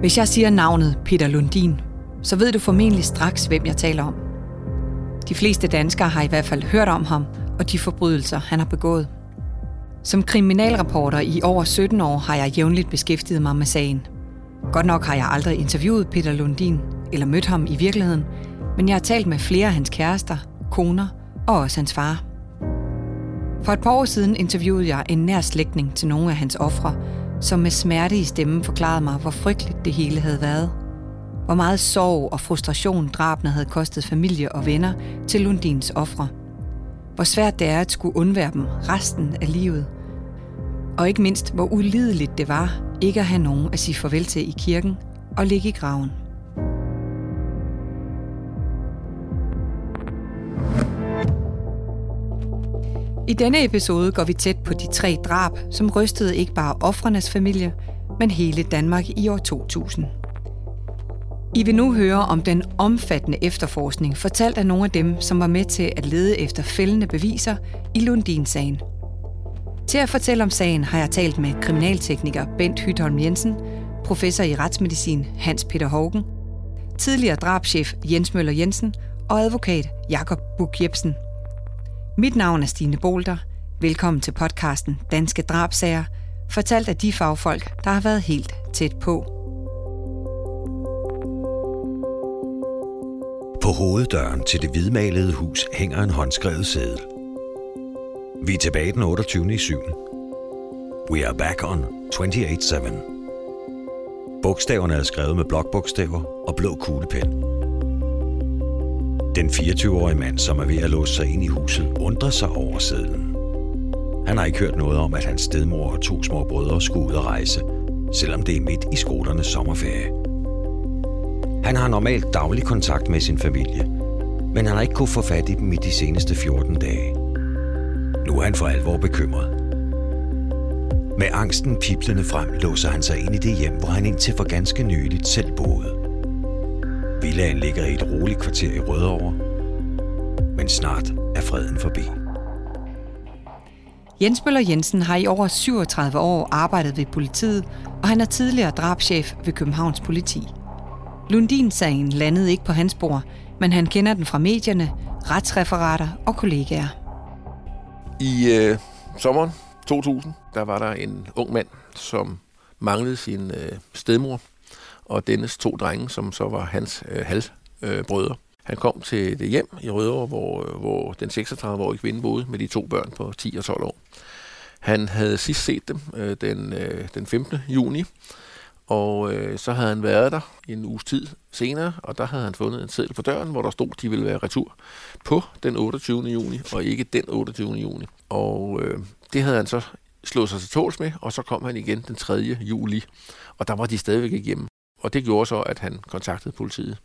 Hvis jeg siger navnet Peter Lundin, så ved du formentlig straks, hvem jeg taler om. De fleste danskere har i hvert fald hørt om ham og de forbrydelser, han har begået. Som kriminalreporter i over 17 år har jeg jævnligt beskæftiget mig med sagen. Godt nok har jeg aldrig interviewet Peter Lundin eller mødt ham i virkeligheden, men jeg har talt med flere af hans kærester, koner og også hans far. For et par år siden interviewede jeg en nær slægtning til nogle af hans ofre, som med smerte i stemmen forklarede mig, hvor frygteligt det hele havde været. Hvor meget sorg og frustration drabene havde kostet familie og venner til Lundins ofre. Hvor svært det er at skulle undvære dem resten af livet. Og ikke mindst, hvor ulideligt det var ikke at have nogen at sige farvel til i kirken og ligge i graven. I denne episode går vi tæt på de tre drab, som rystede ikke bare offrenes familie, men hele Danmark i år 2000. I vil nu høre om den omfattende efterforskning, fortalt af nogle af dem, som var med til at lede efter fældende beviser i Lundin-sagen. Til at fortælle om sagen har jeg talt med kriminaltekniker Bent Hytholm Jensen, professor i retsmedicin Hans Peter Hågen, tidligere drabschef Jens Møller Jensen og advokat Jakob Buk Jebsen – mit navn er Stine Bolter. Velkommen til podcasten Danske Drabsager, fortalt af de fagfolk, der har været helt tæt på. På hoveddøren til det hvidmalede hus hænger en håndskrevet seddel. Vi er tilbage den 28. i 7. We are back on 28-7. Bogstaverne er skrevet med blokbogstaver og blå kuglepen. Den 24-årige mand, som er ved at låse sig ind i huset, undrer sig over sædlen. Han har ikke hørt noget om, at hans stedmor og to små brødre skulle ud og rejse, selvom det er midt i skolernes sommerferie. Han har normalt daglig kontakt med sin familie, men han har ikke kunnet få fat i dem i de seneste 14 dage. Nu er han for alvor bekymret. Med angsten piblende frem låser han sig ind i det hjem, hvor han indtil for ganske nyligt selv boede. Villaen ligger i et roligt kvarter i Rødovre, men snart er freden forbi. Jens Møller Jensen har i over 37 år arbejdet ved politiet, og han er tidligere drabschef ved Københavns politi. Lundin-sagen landede ikke på hans bord, men han kender den fra medierne, retsreferater og kollegaer. I øh, sommeren 2000, der var der en ung mand, som manglede sin øh, stedmor og dennes to drenge, som så var hans øh, halvbrødre. Øh, han kom til det hjem i Rødovre, hvor, øh, hvor den 36-årige kvinde boede med de to børn på 10 og 12 år. Han havde sidst set dem øh, den, øh, den 15. juni, og øh, så havde han været der en uges tid senere, og der havde han fundet en seddel på døren, hvor der stod, at de ville være retur på den 28. juni, og ikke den 28. juni. Og øh, det havde han så slået sig til tåls med, og så kom han igen den 3. juli, og der var de stadigvæk ikke hjemme. Og det gjorde så, at han kontaktede politiet.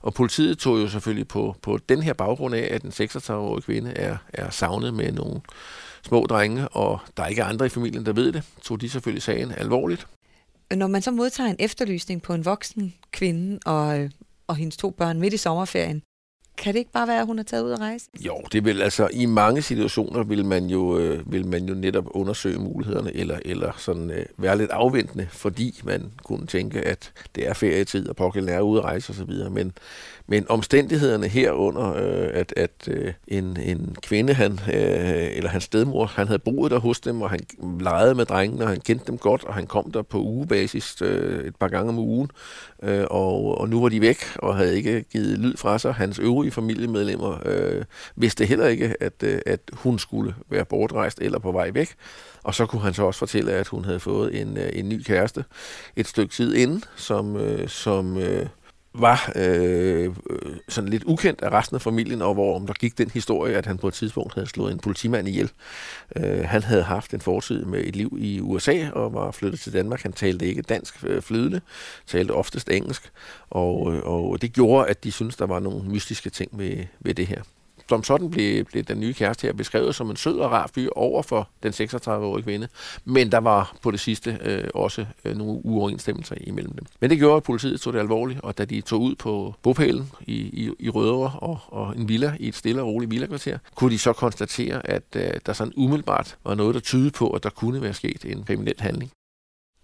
Og politiet tog jo selvfølgelig på, på den her baggrund af, at en 36-årig kvinde er, er savnet med nogle små drenge, og der er ikke andre i familien, der ved det, tog de selvfølgelig sagen alvorligt. Når man så modtager en efterlysning på en voksen kvinde og, og hendes to børn midt i sommerferien, kan det ikke bare være, at hun er taget ud at rejse? Jo, det vil altså i mange situationer vil man jo øh, vil man jo netop undersøge mulighederne eller eller sådan øh, være lidt afventende, fordi man kunne tænke at det er ferietid og pågældende er ude at rejse osv. Men men omstændighederne herunder, øh, at, at øh, en, en kvinde, han, øh, eller hans stedmor, han havde boet der hos dem, og han legede med drengene, og han kendte dem godt, og han kom der på ugebasis øh, et par gange om ugen, øh, og, og nu var de væk, og havde ikke givet lyd fra sig. Hans øvrige familiemedlemmer øh, vidste heller ikke, at, øh, at hun skulle være bortrejst eller på vej væk. Og så kunne han så også fortælle, at hun havde fået en, øh, en ny kæreste et stykke tid inden, som, øh, som øh, var øh, øh, sådan lidt ukendt af resten af familien, og hvor om der gik den historie, at han på et tidspunkt havde slået en politimand ihjel. Øh, han havde haft en fortid med et liv i USA og var flyttet til Danmark. Han talte ikke dansk øh, flydende, talte oftest engelsk, og, øh, og det gjorde, at de syntes, der var nogle mystiske ting ved, ved det her som sådan blev, blev den nye kæreste her beskrevet som en sød og rar fyr over for den 36-årige kvinde. Men der var på det sidste øh, også øh, nogle uoverensstemmelser imellem dem. Men det gjorde, at politiet tog det alvorligt, og da de tog ud på bopælen i, i, i Rødovre og, og en villa i et stille og roligt villakvarter, kunne de så konstatere, at øh, der sådan umiddelbart var noget, der tydede på, at der kunne være sket en kriminel handling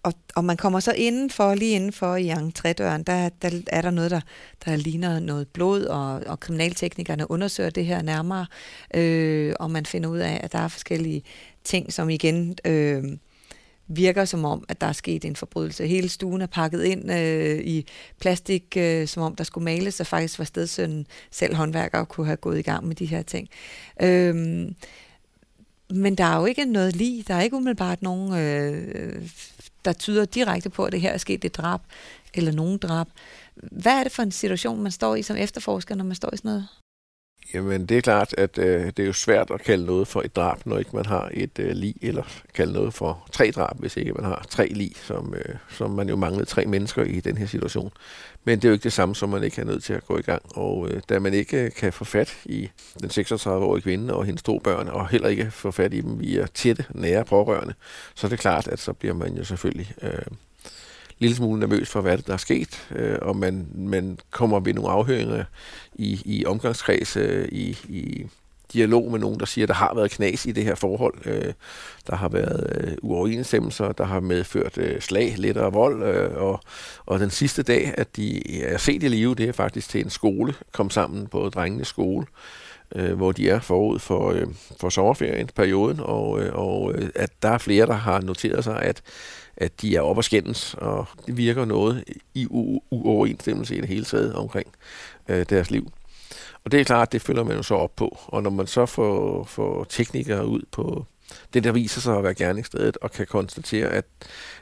og, og man kommer så indenfor, lige indenfor i entrédøren, der, der er der noget, der, der ligner noget blod, og, og kriminalteknikerne undersøger det her nærmere, øh, og man finder ud af, at der er forskellige ting, som igen øh, virker som om, at der er sket en forbrydelse. Hele stuen er pakket ind øh, i plastik, øh, som om der skulle males, og faktisk var stedsønnen selv håndværker og kunne have gået i gang med de her ting. Øh, men der er jo ikke noget lige. Der er ikke umiddelbart nogen, øh, der tyder direkte på, at det her er sket et drab, eller nogen drab. Hvad er det for en situation, man står i som efterforsker, når man står i sådan noget? Jamen, det er klart, at øh, det er jo svært at kalde noget for et drab, når ikke man har et øh, lig, eller kalde noget for tre drab, hvis ikke man har tre lig, som, øh, som man jo manglede tre mennesker i den her situation. Men det er jo ikke det samme, som man ikke er nødt til at gå i gang. Og øh, da man ikke øh, kan få fat i den 36-årige kvinde og hendes to børn, og heller ikke få fat i dem via tætte, nære pårørende, så er det klart, at så bliver man jo selvfølgelig... Øh, lille smule nervøs for, hvad der er sket, øh, og man, man kommer ved nogle afhøringer i, i omgangskreds, øh, i, i dialog med nogen, der siger, at der har været knas i det her forhold. Øh, der har været øh, uoverensstemmelser, der har medført øh, slag, lettere vold, øh, og, og den sidste dag, at de er set i live, det er faktisk til en skole, kom sammen på drengenes skole, øh, hvor de er forud for, øh, for sommerferien, perioden, og, øh, og øh, at der er flere, der har noteret sig, at at de er op og skændes, og det virker noget i uoverensstemmelse i det hele taget omkring øh, deres liv. Og det er klart, det følger man jo så op på. Og når man så får, får teknikere ud på det, der viser sig at være gerningsstedet, og kan konstatere, at,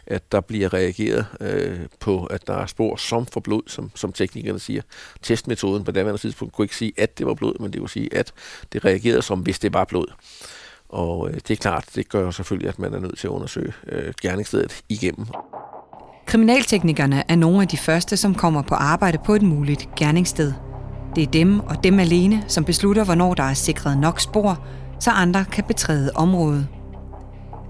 at der bliver reageret øh, på, at der er spor som for blod, som, som teknikerne siger. Testmetoden på daværende tidspunkt kunne ikke sige, at det var blod, men det kunne sige, at det reagerede som, hvis det var blod. Og øh, det er klart, det gør selvfølgelig, at man er nødt til at undersøge øh, gerningsstedet igennem. Kriminalteknikerne er nogle af de første, som kommer på arbejde på et muligt gerningssted. Det er dem og dem alene, som beslutter, hvornår der er sikret nok spor, så andre kan betræde området.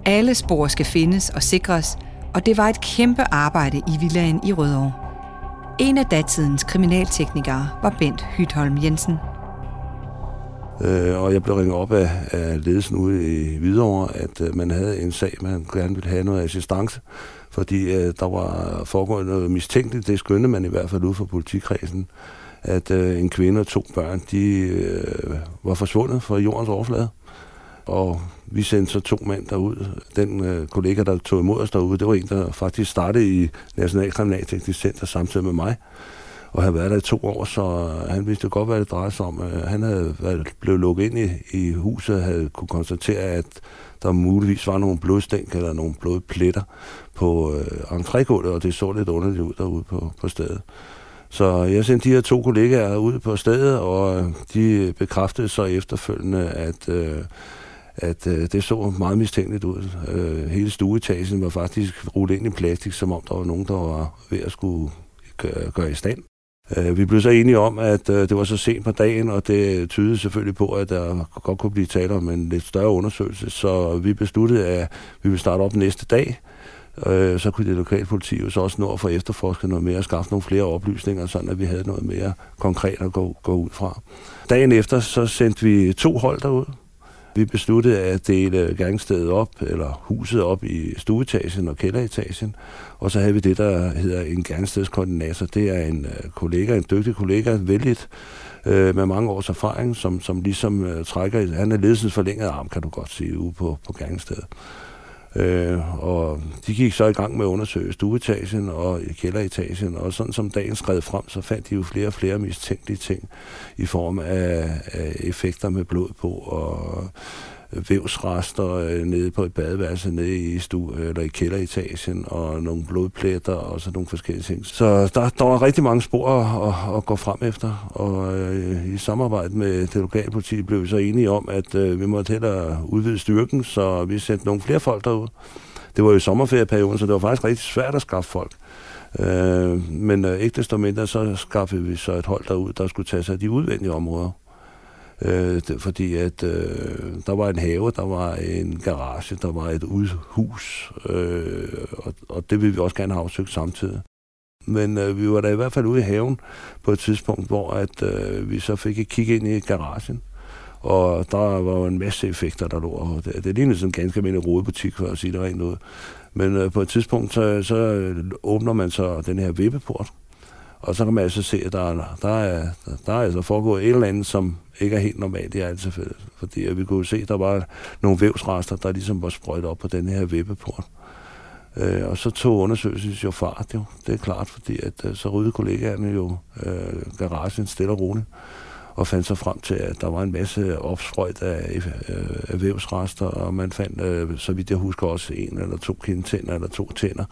Alle spor skal findes og sikres, og det var et kæmpe arbejde i villaen i Rødovre. En af datidens kriminalteknikere var Bent Hytholm Jensen. Øh, og jeg blev ringet op af, af ledelsen ude i Hvidovre, at øh, man havde en sag, man gerne ville have noget assistance, fordi øh, der var foregået noget mistænkeligt, det skyndte man i hvert fald ud for politikredsen, at øh, en kvinde og to børn, de øh, var forsvundet fra jordens overflade. Og vi sendte så to mænd derud. Den øh, kollega, der tog imod os derude, det var en, der faktisk startede i Nationalkriminalteknisk Center samtidig med mig og havde været der i to år, så øh, han vidste godt, hvad det drejede sig om. Øh, han havde været, blevet lukket ind i, i huset og havde kunne konstatere, at der muligvis var nogle blodstænk eller nogle blodpletter på øh, entrégulvet, og det så lidt underligt ud derude på, på stedet. Så jeg sendte de her to kollegaer ud på stedet, og øh, de bekræftede så efterfølgende, at, øh, at øh, det så meget mistænkeligt ud. Øh, hele stueetagen var faktisk rullet ind i plastik, som om der var nogen, der var ved at skulle gøre i stand. Øh, vi blev så enige om, at øh, det var så sent på dagen, og det tydede selvfølgelig på, at der godt kunne blive tale om en lidt større undersøgelse. Så vi besluttede, at vi ville starte op næste dag. Øh, så kunne det lokale politi jo så også nå at få efterforsket noget mere og skaffe nogle flere oplysninger, sådan at vi havde noget mere konkret at gå, gå ud fra. Dagen efter så sendte vi to hold derud. Vi besluttede at dele gangstedet op, eller huset op i stueetagen og kælderetagen, og så havde vi det, der hedder en gangstedskoordinator. Det er en øh, kollega, en dygtig kollega, vældigt øh, med mange års erfaring, som, som ligesom øh, trækker, han er ledelsens forlængede arm, kan du godt sige, ude på, på gangstedet. Øh, og de gik så i gang med at undersøge stueetagen og kælderetagen, og sådan som dagen skred frem, så fandt de jo flere og flere mistænkelige ting i form af, af effekter med blod på, og vævsrester øh, nede på et badeværelse nede i stu eller i kælderetagen og nogle blodpletter og så nogle forskellige ting. Så der, der var rigtig mange spor at, at, at gå frem efter, og øh, i samarbejde med det lokale politi blev vi så enige om, at øh, vi måtte hellere udvide styrken, så vi sendte nogle flere folk derud. Det var jo sommerferieperioden, så det var faktisk rigtig svært at skaffe folk. Øh, men øh, ikke desto mindre, så skaffede vi så et hold derud, der skulle tage sig af de udvendige områder. Øh, fordi at øh, der var en have, der var en garage, der var et udhus, øh, og, og det ville vi også gerne have afsøgt samtidig. Men øh, vi var da i hvert fald ude i haven på et tidspunkt, hvor at, øh, vi så fik et kig ind i garagen. Og der var jo en masse effekter, der lå. Og det, det lignede sådan en ganske almindelig rodebutik, for at sige det rent ud. Men øh, på et tidspunkt, så, så åbner man så den her vippeport, og så kan man altså se, at der, der, er, der er altså foregået et eller andet, som ikke er helt normalt i alle tilfælde. Fordi vi kunne se, at der var nogle vævsrester, der ligesom var sprøjt op på den her vippeport. Øh, og så tog undersøgelsen jo fart, jo. Det er klart, fordi at, øh, så ryddede kollegaerne jo øh, garagen stille og roligt og fandt så frem til, at der var en masse opsprøjt af, øh, af vævsrester, og man fandt, øh, så vidt jeg husker, også en eller to kindtænder eller to tænder.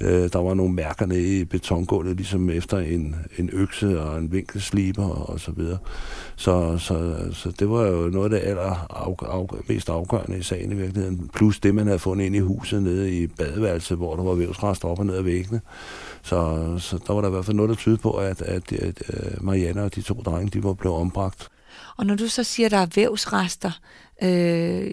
Øh, der var nogle mærker nede i betongulvet, ligesom efter en, en økse og en vinkelsliber og så videre. Så, så, så det var jo noget af det aller af, af, mest afgørende i sagen i virkeligheden. Plus det, man havde fundet ind i huset nede i badeværelset, hvor der var vævsrester op og ned ad væggene. Så, så der var der i hvert fald noget, der tyder på, at, at, at, øh, Marianne og de to drenge, de var blevet ombragt. Og når du så siger, at der er vævsrester, øh,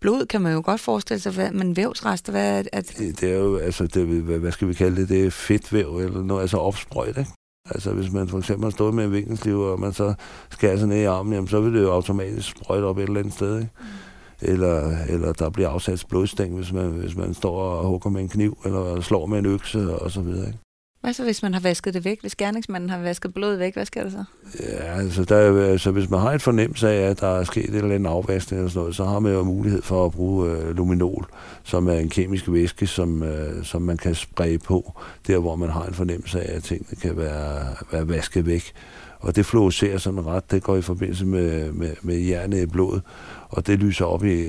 blod kan man jo godt forestille sig, men vævsrester, hvad er det? Det er jo, altså, det, hvad skal vi kalde det, det er fedtvæv, eller noget, altså opsprøjt, ikke? Altså hvis man for eksempel har stået med en vinkelsliv, og man så skærer sig ned i armen, jamen, så vil det jo automatisk sprøjte op et eller andet sted, ikke? Mm eller, eller der bliver afsat blodstæng, hvis man, hvis man står og hugger med en kniv, eller slår med en økse og så videre. Ikke? Hvad så, hvis man har vasket det væk? Hvis gerningsmanden har vasket blodet væk, hvad sker der så? Ja, altså, der, altså hvis man har et fornemmelse af, at der er sket et eller andet afvaskning eller sådan noget, så har man jo mulighed for at bruge øh, luminol, som er en kemisk væske, som, øh, som man kan spraye på, der hvor man har en fornemmelse af, at tingene kan være, være vasket væk. Og det fluorescerer sådan ret, det går i forbindelse med, med, med jernet i blodet, og det lyser op i,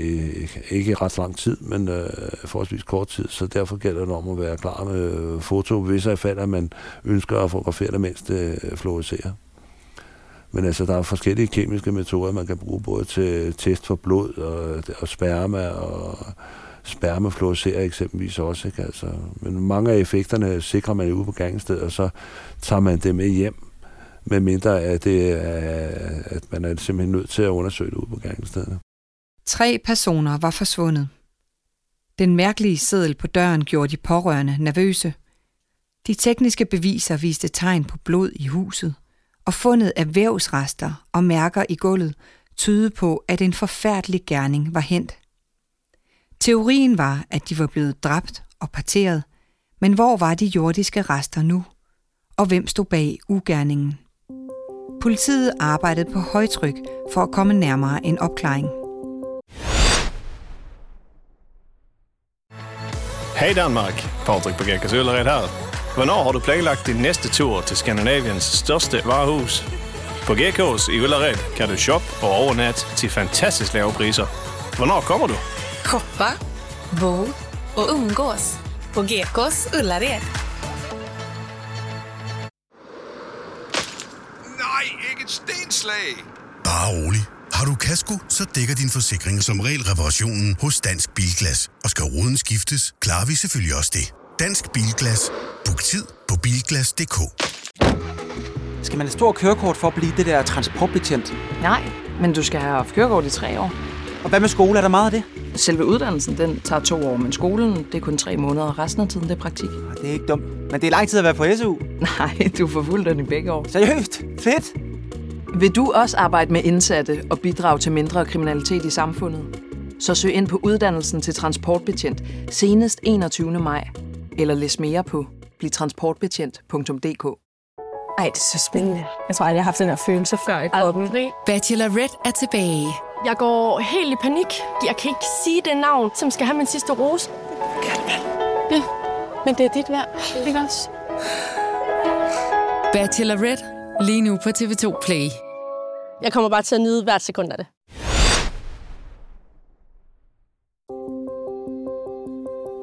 ikke ret lang tid, men øh, forholdsvis kort tid, så derfor gælder det om at være klar med øh, foto, hvis jeg falder, at man ønsker at fotografere det, mens det øh, fluorescerer. Men altså, der er forskellige kemiske metoder, man kan bruge både til test for blod og, og sperma og sperma fluorescerer eksempelvis også. Ikke? Altså, men mange af effekterne sikrer man ude på gangstedet, og så tager man det med hjem med mindre at, det er, at man er simpelthen nødt til at undersøge det ude på gerningsstedet. Tre personer var forsvundet. Den mærkelige seddel på døren gjorde de pårørende nervøse. De tekniske beviser viste tegn på blod i huset, og fundet af vævsrester og mærker i gulvet tydede på, at en forfærdelig gerning var hent. Teorien var, at de var blevet dræbt og parteret, men hvor var de jordiske rester nu? Og hvem stod bag ugerningen? Politiet arbejdede på højtryk for at komme nærmere en opklaring. Hej Danmark, Patrick på Gækkers Øllered her. Hvornår har du planlagt din næste tur til Skandinaviens største varehus? På Gekås i Ullared kan du shoppe og overnatte til fantastisk lave priser. Hvornår kommer du? Shoppa, bo och umgås på Gekås Ullared. Nej, ikke et stenslag! Bare rolig. Har du kasko, så dækker din forsikring som regel reparationen hos Dansk Bilglas. Og skal ruden skiftes, klarer vi selvfølgelig også det. Dansk Bilglas. Book tid på bilglas.dk. Skal man have stor kørekort for at blive det der transportbetjent? Nej, men du skal have haft kørekort i tre år. Og hvad med skole? Er der meget af det? Selve uddannelsen, den tager to år, men skolen, det er kun tre måneder, og resten af tiden, det er praktik. Det er ikke dumt. Men det er lang tid at være på SU. Nej, du får fuldt den i begge år. Seriøst? Fedt! Vil du også arbejde med indsatte og bidrage til mindre kriminalitet i samfundet? Så søg ind på uddannelsen til transportbetjent senest 21. maj. Eller læs mere på blivtransportbetjent.dk Ej, det er så spændende. Jeg tror aldrig, jeg har haft den her følelse før i kroppen. Bachelorette er tilbage. Jeg går helt i panik. Jeg kan ikke sige det navn, som skal have min sidste rose. Ja, men det er dit værd. Ikke også? Bachelorette. Lige nu på TV2 Play. Jeg kommer bare til at nyde hvert sekund af det.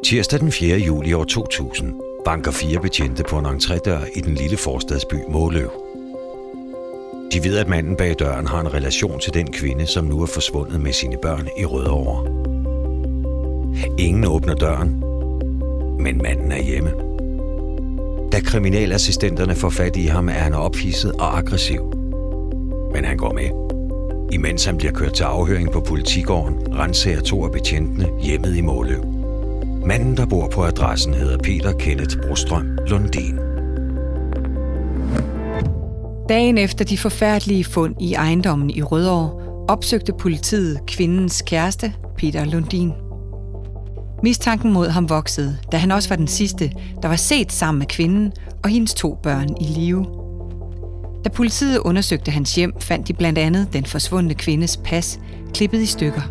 Tirsdag den 4. juli år 2000 banker fire betjente på en entrédør i den lille forstadsby Måløv. De ved, at manden bag døren har en relation til den kvinde, som nu er forsvundet med sine børn i Rødovre. Ingen åbner døren, men manden er hjemme. Da kriminalassistenterne får fat i ham, er han ophidset og aggressiv. Men han går med. Imens han bliver kørt til afhøring på politigården, renser to af betjentene hjemmet i Måløv. Manden, der bor på adressen, hedder Peter Kenneth Brostrøm Lundin. Dagen efter de forfærdelige fund i ejendommen i Rødovre, opsøgte politiet kvindens kæreste, Peter Lundin. Mistanken mod ham voksede, da han også var den sidste, der var set sammen med kvinden og hendes to børn i live. Da politiet undersøgte hans hjem, fandt de blandt andet den forsvundne kvindes pas klippet i stykker.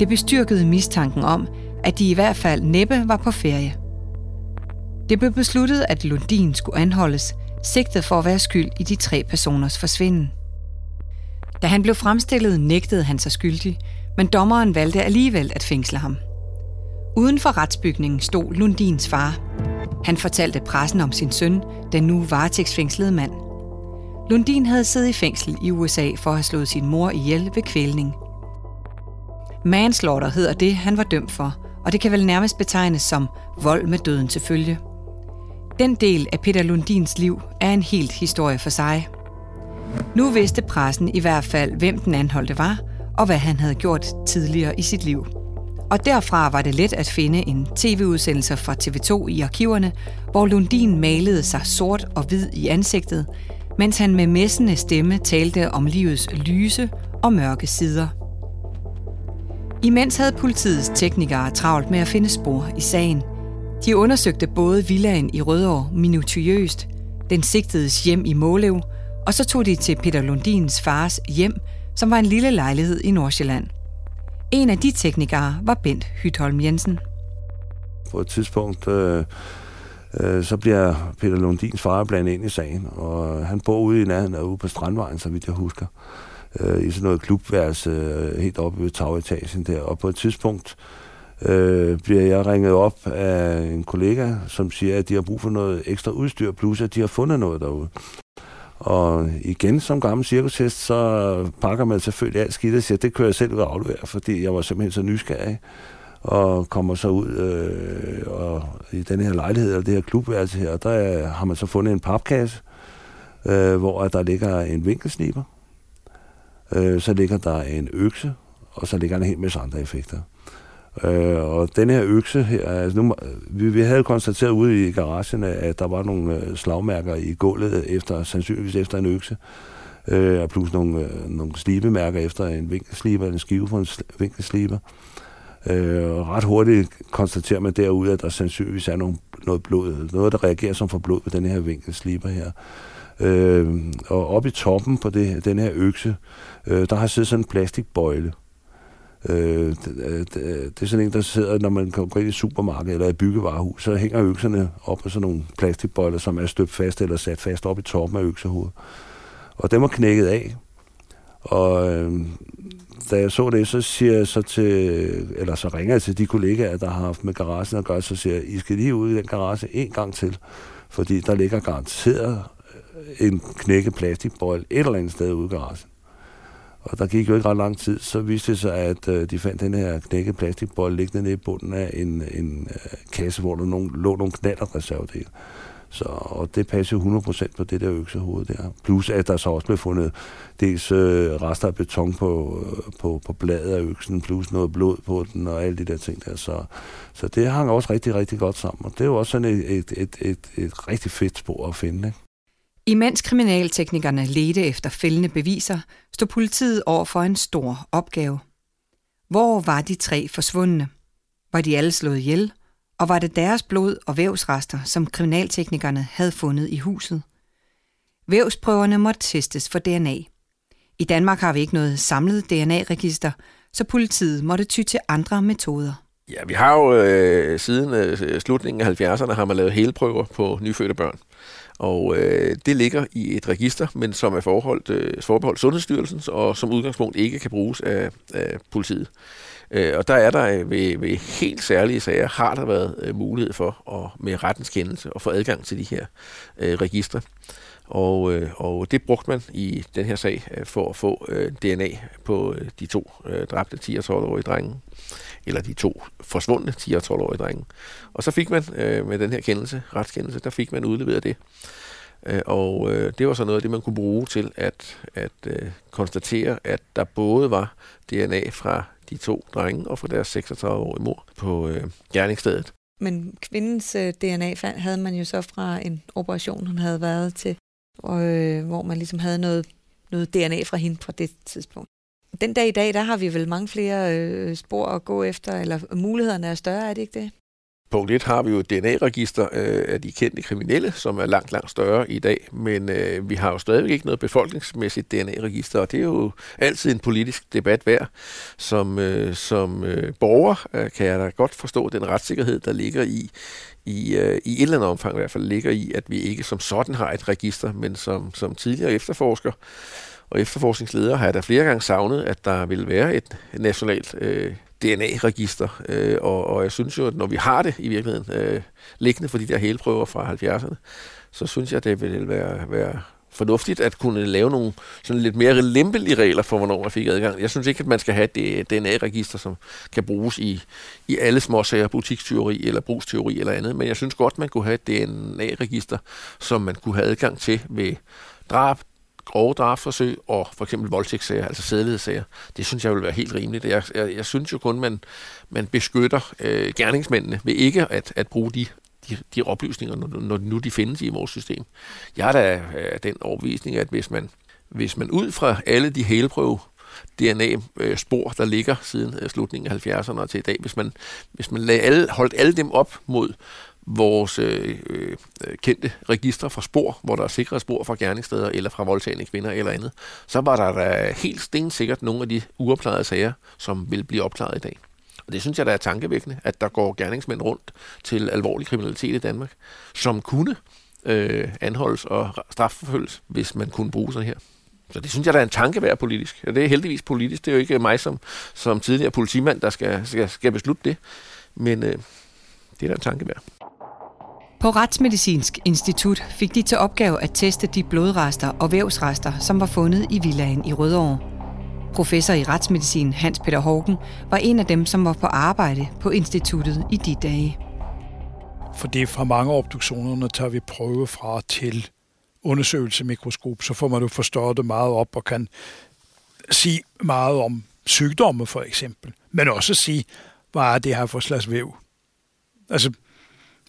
Det bestyrkede mistanken om, at de i hvert fald næppe var på ferie. Det blev besluttet, at Lundin skulle anholdes, sigtet for at være skyld i de tre personers forsvinden. Da han blev fremstillet, nægtede han sig skyldig, men dommeren valgte alligevel at fængsle ham. Uden for retsbygningen stod Lundins far. Han fortalte pressen om sin søn, den nu varetægtsfængslede mand. Lundin havde siddet i fængsel i USA for at have slået sin mor ihjel ved kvælning. Manslaughter hedder det, han var dømt for, og det kan vel nærmest betegnes som vold med døden til følge. Den del af Peter Lundins liv er en helt historie for sig. Nu vidste pressen i hvert fald, hvem den anholdte var, og hvad han havde gjort tidligere i sit liv. Og derfra var det let at finde en tv-udsendelse fra TV2 i arkiverne, hvor Lundin malede sig sort og hvid i ansigtet, mens han med messende stemme talte om livets lyse og mørke sider. Imens havde politiets teknikere travlt med at finde spor i sagen. De undersøgte både villaen i Rødovre minutiøst, den sigtedes hjem i Målev, og så tog de til Peter Lundins fars hjem, som var en lille lejlighed i Nordsjælland. En af de teknikere var Bent Hytholm Jensen. På et tidspunkt øh, øh, så bliver Peter Lundins far blandet ind i sagen, og han bor ude i nærheden og ude på Strandvejen, så vidt jeg husker, øh, i sådan noget klubværelse øh, helt oppe ved tagetagen der. Og på et tidspunkt øh, bliver jeg ringet op af en kollega, som siger, at de har brug for noget ekstra udstyr, plus at de har fundet noget derude. Og igen, som gammel cirkushest, så pakker man selvfølgelig alt skidt og siger, det kører jeg selv ud og aflevere, fordi jeg var simpelthen så nysgerrig. Og kommer så ud øh, og i den her lejlighed, eller det her klubværelse her, der har man så fundet en papkasse, øh, hvor der ligger en vinkelsniber. Øh, så ligger der en økse, og så ligger der en hel masse andre effekter. Øh, og den her økse her, altså nu, vi, vi havde konstateret ude i garagen, at der var nogle øh, slagmærker i gulvet, efter, sandsynligvis efter en økse, øh, plus nogle, øh, nogle slibemærker efter en vinkelsliber, en skive for en vinkelsliber. Øh, og ret hurtigt konstaterer man derude, at der sandsynligvis er nogle, noget blod, noget der reagerer som for blod på den her vinkelsliber her. Øh, og oppe i toppen på det, den her økse, øh, der har siddet sådan en plastikbøjle, Øh, det, det er sådan en, der sidder, når man kommer ind i supermarkedet eller i byggevarehus, så hænger økserne op på sådan nogle plastikbøjler, som er støbt fast eller sat fast op i toppen af øksehovedet. Og dem var knækket af. Og øh, da jeg så det, så siger jeg så til, eller så ringer jeg til de kollegaer, der har haft med garagen at gøre, så siger jeg, I skal lige ud i den garage en gang til, fordi der ligger garanteret en knækket plastikbøjle et eller andet sted ude i garagen. Og der gik jo ikke ret lang tid, så viste det sig, at øh, de fandt den her knækket plastikbold liggende nede i bunden af en, en øh, kasse, hvor der nogle, lå nogle knallertreservedele. Så, og det passede 100% på det der øksehoved der. Plus at der så også blev fundet dels øh, rester af beton på, øh, på, på bladet af øksen, plus noget blod på den og alle de der ting der. Så, så det hang også rigtig, rigtig godt sammen. Og det er jo også sådan et, et, et, et, et rigtig fedt spor at finde. Ikke? Imens kriminalteknikerne ledte efter fældende beviser, stod politiet over for en stor opgave. Hvor var de tre forsvundne? Var de alle slået ihjel? Og var det deres blod og vævsrester, som kriminalteknikerne havde fundet i huset? Vævsprøverne måtte testes for DNA. I Danmark har vi ikke noget samlet DNA-register, så politiet måtte ty til andre metoder. Ja, vi har jo øh, siden øh, slutningen af 70'erne har man lavet helprøver på nyfødte børn. Og øh, det ligger i et register, men som er forholdt, øh, forbeholdt Sundhedsstyrelsen, og som udgangspunkt ikke kan bruges af, af politiet. Øh, og der er der øh, ved, ved helt særlige sager, har der været øh, mulighed for at, med rettens kendelse at få adgang til de her øh, registre. Og, øh, og det brugte man i den her sag øh, for at få øh, DNA på øh, de to øh, dræbte 10- og 12-årige drenge eller de to forsvundne 10- og 12-årige drenge. Og så fik man øh, med den her kendelse, retskendelse, der fik man udleveret det. Øh, og øh, det var så noget af det, man kunne bruge til at, at øh, konstatere, at der både var DNA fra de to drenge og fra deres 36-årige mor på øh, gerningsstedet. Men kvindens øh, DNA havde man jo så fra en operation, hun havde været til, og, øh, hvor man ligesom havde noget, noget DNA fra hende fra det tidspunkt den dag i dag, der har vi vel mange flere øh, spor at gå efter, eller mulighederne er større, er det ikke det? Punkt 1 har vi jo et DNA-register øh, af de kendte kriminelle, som er langt, langt større i dag, men øh, vi har jo stadigvæk ikke noget befolkningsmæssigt DNA-register, og det er jo altid en politisk debat værd. Som, øh, som øh, borger øh, kan jeg da godt forstå den retssikkerhed, der ligger i, i, øh, i et eller andet omfang i hvert fald, ligger i, at vi ikke som sådan har et register, men som, som tidligere efterforsker og efterforskningsleder har jeg da flere gange savnet, at der ville være et nationalt øh, DNA-register, øh, og, og jeg synes jo, at når vi har det i virkeligheden øh, liggende for de der helprøver fra 70'erne, så synes jeg, at det ville være, være fornuftigt at kunne lave nogle sådan lidt mere lempelige regler for, hvornår man fik adgang. Jeg synes ikke, at man skal have det øh, DNA-register, som kan bruges i, i alle småsager, butiksteori eller brugsteori eller andet, men jeg synes godt, man kunne have et DNA-register, som man kunne have adgang til ved drab, grove drabsforsøg og for eksempel voldtægtssager, altså sædelighedssager. Det synes jeg vil være helt rimeligt. Jeg, jeg, jeg synes jo kun, man, man beskytter øh, gerningsmændene ved ikke at, at bruge de, de, de oplysninger, når, når nu de findes i vores system. Jeg er da øh, af den overbevisning, at hvis man, hvis man ud fra alle de helprøve DNA-spor, øh, der ligger siden øh, slutningen af 70'erne og til i dag, hvis man, hvis man lagde alle, holdt alle dem op mod vores øh, øh, kendte registre fra spor, hvor der er sikre spor fra gerningssteder eller fra voldtagende kvinder eller andet, så var der da helt stensikkert nogle af de uopklarede sager, som vil blive opklaret i dag. Og det synes jeg, der er tankevækkende, at der går gerningsmænd rundt til alvorlig kriminalitet i Danmark, som kunne øh, anholdes og strafforfølges, hvis man kunne bruge sig her. Så det synes jeg, der er en tanke værd politisk. Og det er heldigvis politisk. Det er jo ikke mig som, som tidligere politimand, der skal, skal, skal beslutte det. Men øh, det er da en tanke værd. På Retsmedicinsk Institut fik de til opgave at teste de blodrester og vævsrester, som var fundet i villaen i Rødovre. Professor i retsmedicin Hans Peter Hågen var en af dem, som var på arbejde på instituttet i de dage. Fordi fra mange obduktionerne tager vi prøve fra til undersøgelse mikroskop, så får man jo forstået det meget op og kan sige meget om sygdomme for eksempel, men også sige, hvad er det her for slags væv? Altså,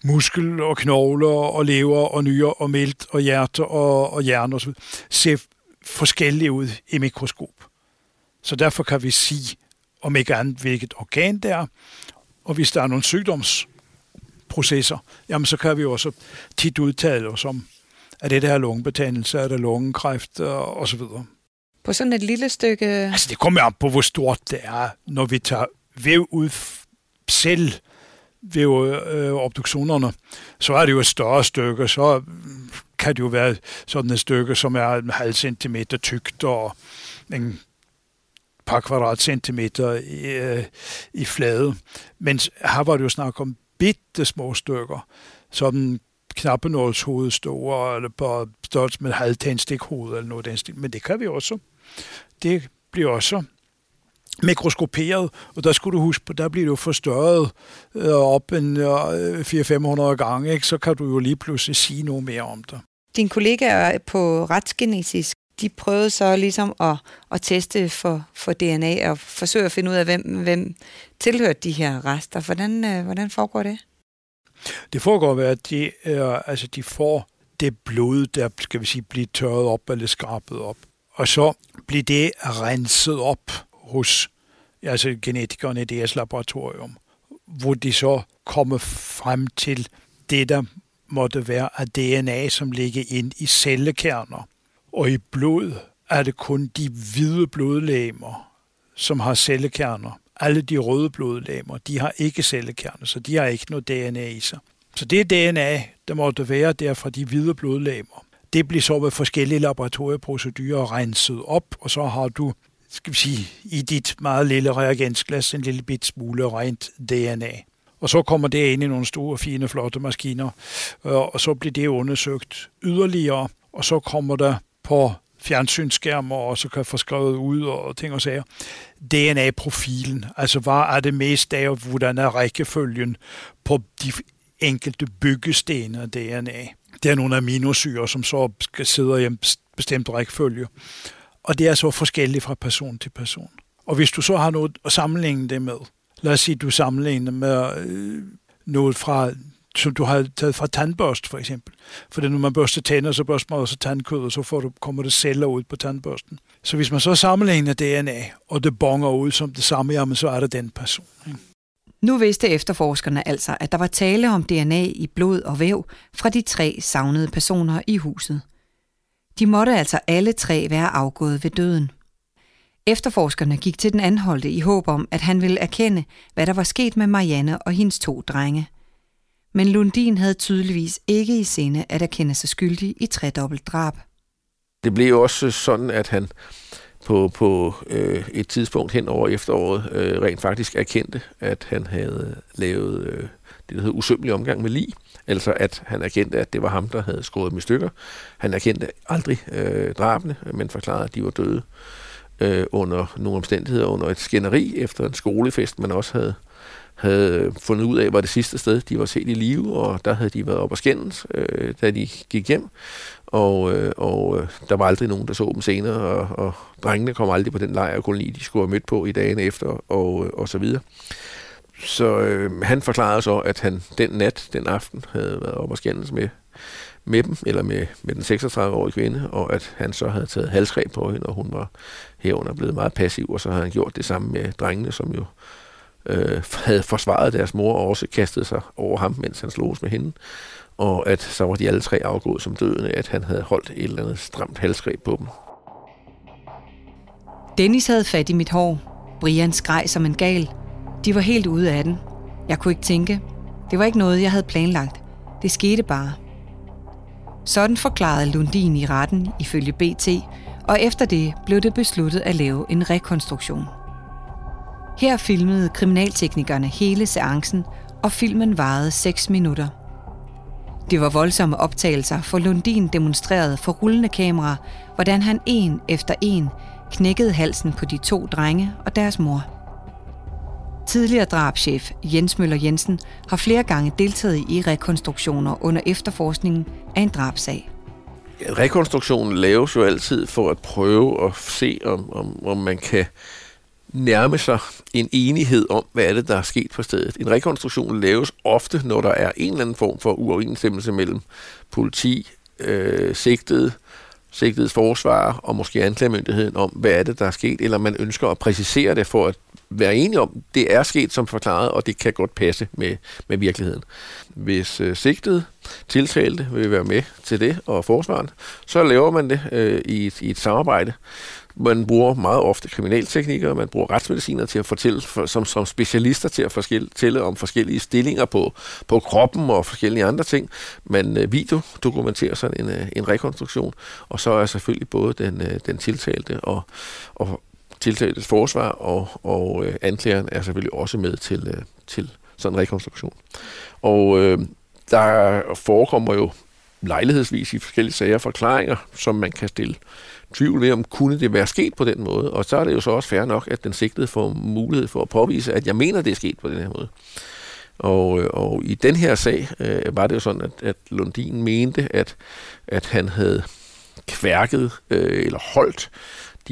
muskel og knogler og lever og nyrer og mælk og hjerte og, og hjerne osv. ser forskellige ud i mikroskop. Så derfor kan vi sige, om ikke andet, hvilket organ det er, og hvis der er nogle sygdomsprocesser, jamen så kan vi også tit udtale os om, er det der lungebetændelse, er det lungekræft og, og så videre. På sådan et lille stykke... Altså det kommer an på, hvor stort det er, når vi tager væv ud selv ved øh, obduktionerne, så er det jo et større stykke, så kan det jo være sådan et stykke, som er en halv centimeter tykt og en par kvadratcentimeter i, øh, i flade. Men her var det jo snak om bitte små stykker, sådan knappenålshoved store, eller på størrelse med halvtændstikhoved eller noget den stil. Men det kan vi også. Det bliver også mikroskoperet, og der skulle du huske på, der bliver du forstørret øh, op en øh, 400-500 gange, ikke? så kan du jo lige pludselig sige noget mere om det. Din kollegaer på retsgenetisk, de prøvede så ligesom at, at teste for, for DNA og forsøge at finde ud af, hvem, hvem tilhørte de her rester. Hvordan, øh, hvordan foregår det? Det foregår ved, at de, øh, altså de får det blod, der skal vi sige, bliver tørret op eller skrabet op. Og så bliver det renset op hos altså genetikerne i deres laboratorium, hvor de så kommer frem til det, der måtte være af DNA, som ligger ind i cellekerner. Og i blod er det kun de hvide blodlæmer, som har cellekerner. Alle de røde blodlæmer, de har ikke cellekerner, så de har ikke noget DNA i sig. Så det DNA, der måtte være der fra de hvide blodlæmer, det bliver så med forskellige laboratorieprocedurer renset op, og så har du skal vi sige, i dit meget lille reagensglas en lille bit smule rent DNA. Og så kommer det ind i nogle store, fine, flotte maskiner, øh, og så bliver det undersøgt yderligere, og så kommer der på fjernsynsskærmer, og så kan få skrevet ud og ting og sager. DNA-profilen, altså hvad er det mest af, hvordan er rækkefølgen på de enkelte byggesten af DNA. Det er nogle aminosyre, som så skal sidde i en bestemt rækkefølge. Og det er så forskelligt fra person til person. Og hvis du så har noget at sammenligne det med, lad os sige, du sammenligner med øh, noget fra som du har taget fra tandbørst, for eksempel. For når man børster tænder, så børster man også tandkød, og så får du, kommer det celler ud på tandbørsten. Så hvis man så sammenligner DNA, og det bonger ud som det samme, jamen så er det den person. Ikke? Nu vidste efterforskerne altså, at der var tale om DNA i blod og væv fra de tre savnede personer i huset. De måtte altså alle tre være afgået ved døden. Efterforskerne gik til den anholdte i håb om, at han ville erkende, hvad der var sket med Marianne og hendes to drenge. Men Lundin havde tydeligvis ikke i sinde at erkende sig skyldig i tredobbelt drab. Det blev også sådan, at han på, på øh, et tidspunkt hen over efteråret øh, rent faktisk erkendte, at han havde lavet øh, det, der hedder usømmelig omgang med lig. Altså at han erkendte, at det var ham, der havde skåret dem i stykker. Han erkendte aldrig øh, drabene, men forklarede, at de var døde øh, under nogle omstændigheder, under et skænderi efter en skolefest, man også havde havde øh, fundet ud af, var det sidste sted, de var set i live, og der havde de været op og skændes, øh, da de gik hjem. Og, øh, og øh, der var aldrig nogen, der så dem senere, og, og drengene kom aldrig på den lejrkoloni, de skulle have mødt på i dagene efter, og, øh, og så videre. Så øh, han forklarede så, at han den nat, den aften, havde været op og skændes med, med dem, eller med, med den 36-årige kvinde, og at han så havde taget halsgreb på hende, og hun var herunder blevet meget passiv, og så havde han gjort det samme med drengene, som jo øh, havde forsvaret deres mor og også kastet sig over ham, mens han sloges med hende. Og at så var de alle tre afgået som dødende, at han havde holdt et eller andet stramt halsgreb på dem. Dennis havde fat i mit hår. Brian skreg som en gal. De var helt ude af den. Jeg kunne ikke tænke. Det var ikke noget, jeg havde planlagt. Det skete bare. Sådan forklarede Lundin i retten ifølge BT, og efter det blev det besluttet at lave en rekonstruktion. Her filmede kriminalteknikerne hele seancen, og filmen varede 6 minutter. Det var voldsomme optagelser, for Lundin demonstrerede for rullende kamera, hvordan han en efter en knækkede halsen på de to drenge og deres mor. Tidligere drabschef Jens Møller Jensen har flere gange deltaget i rekonstruktioner under efterforskningen af en drabsag. Rekonstruktionen laves jo altid for at prøve at se, om, om, om man kan nærme sig en enighed om, hvad er det, der er sket på stedet. En rekonstruktion laves ofte, når der er en eller anden form for uoverensstemmelse mellem politi, øh, sigtet, sigtets forsvar og måske anklagemyndigheden om, hvad er det, der er sket, eller man ønsker at præcisere det for at være enige om, det er sket som forklaret, og det kan godt passe med, med virkeligheden. Hvis øh, sigtet tiltalte vil være med til det, og forsvaren, så laver man det øh, i, et, i et samarbejde, man bruger meget ofte kriminalteknikere, man bruger retsmediciner til at fortælle, for, som, som specialister til at fortælle om forskellige stillinger på, på kroppen og forskellige andre ting. Man øh, video dokumenterer sådan en, øh, en rekonstruktion, og så er selvfølgelig både den, øh, den tiltalte og, og tiltaltes forsvar og, og øh, anklageren er selvfølgelig også med til, øh, til sådan en rekonstruktion. Og øh, der forekommer jo lejlighedsvis i forskellige sager forklaringer, som man kan stille tvivl ved, om kunne det være sket på den måde. Og så er det jo så også fair nok, at den sigtede får mulighed for at påvise, at jeg mener, det er sket på den her måde. Og, øh, og i den her sag øh, var det jo sådan, at, at Lundin mente, at, at han havde kværket øh, eller holdt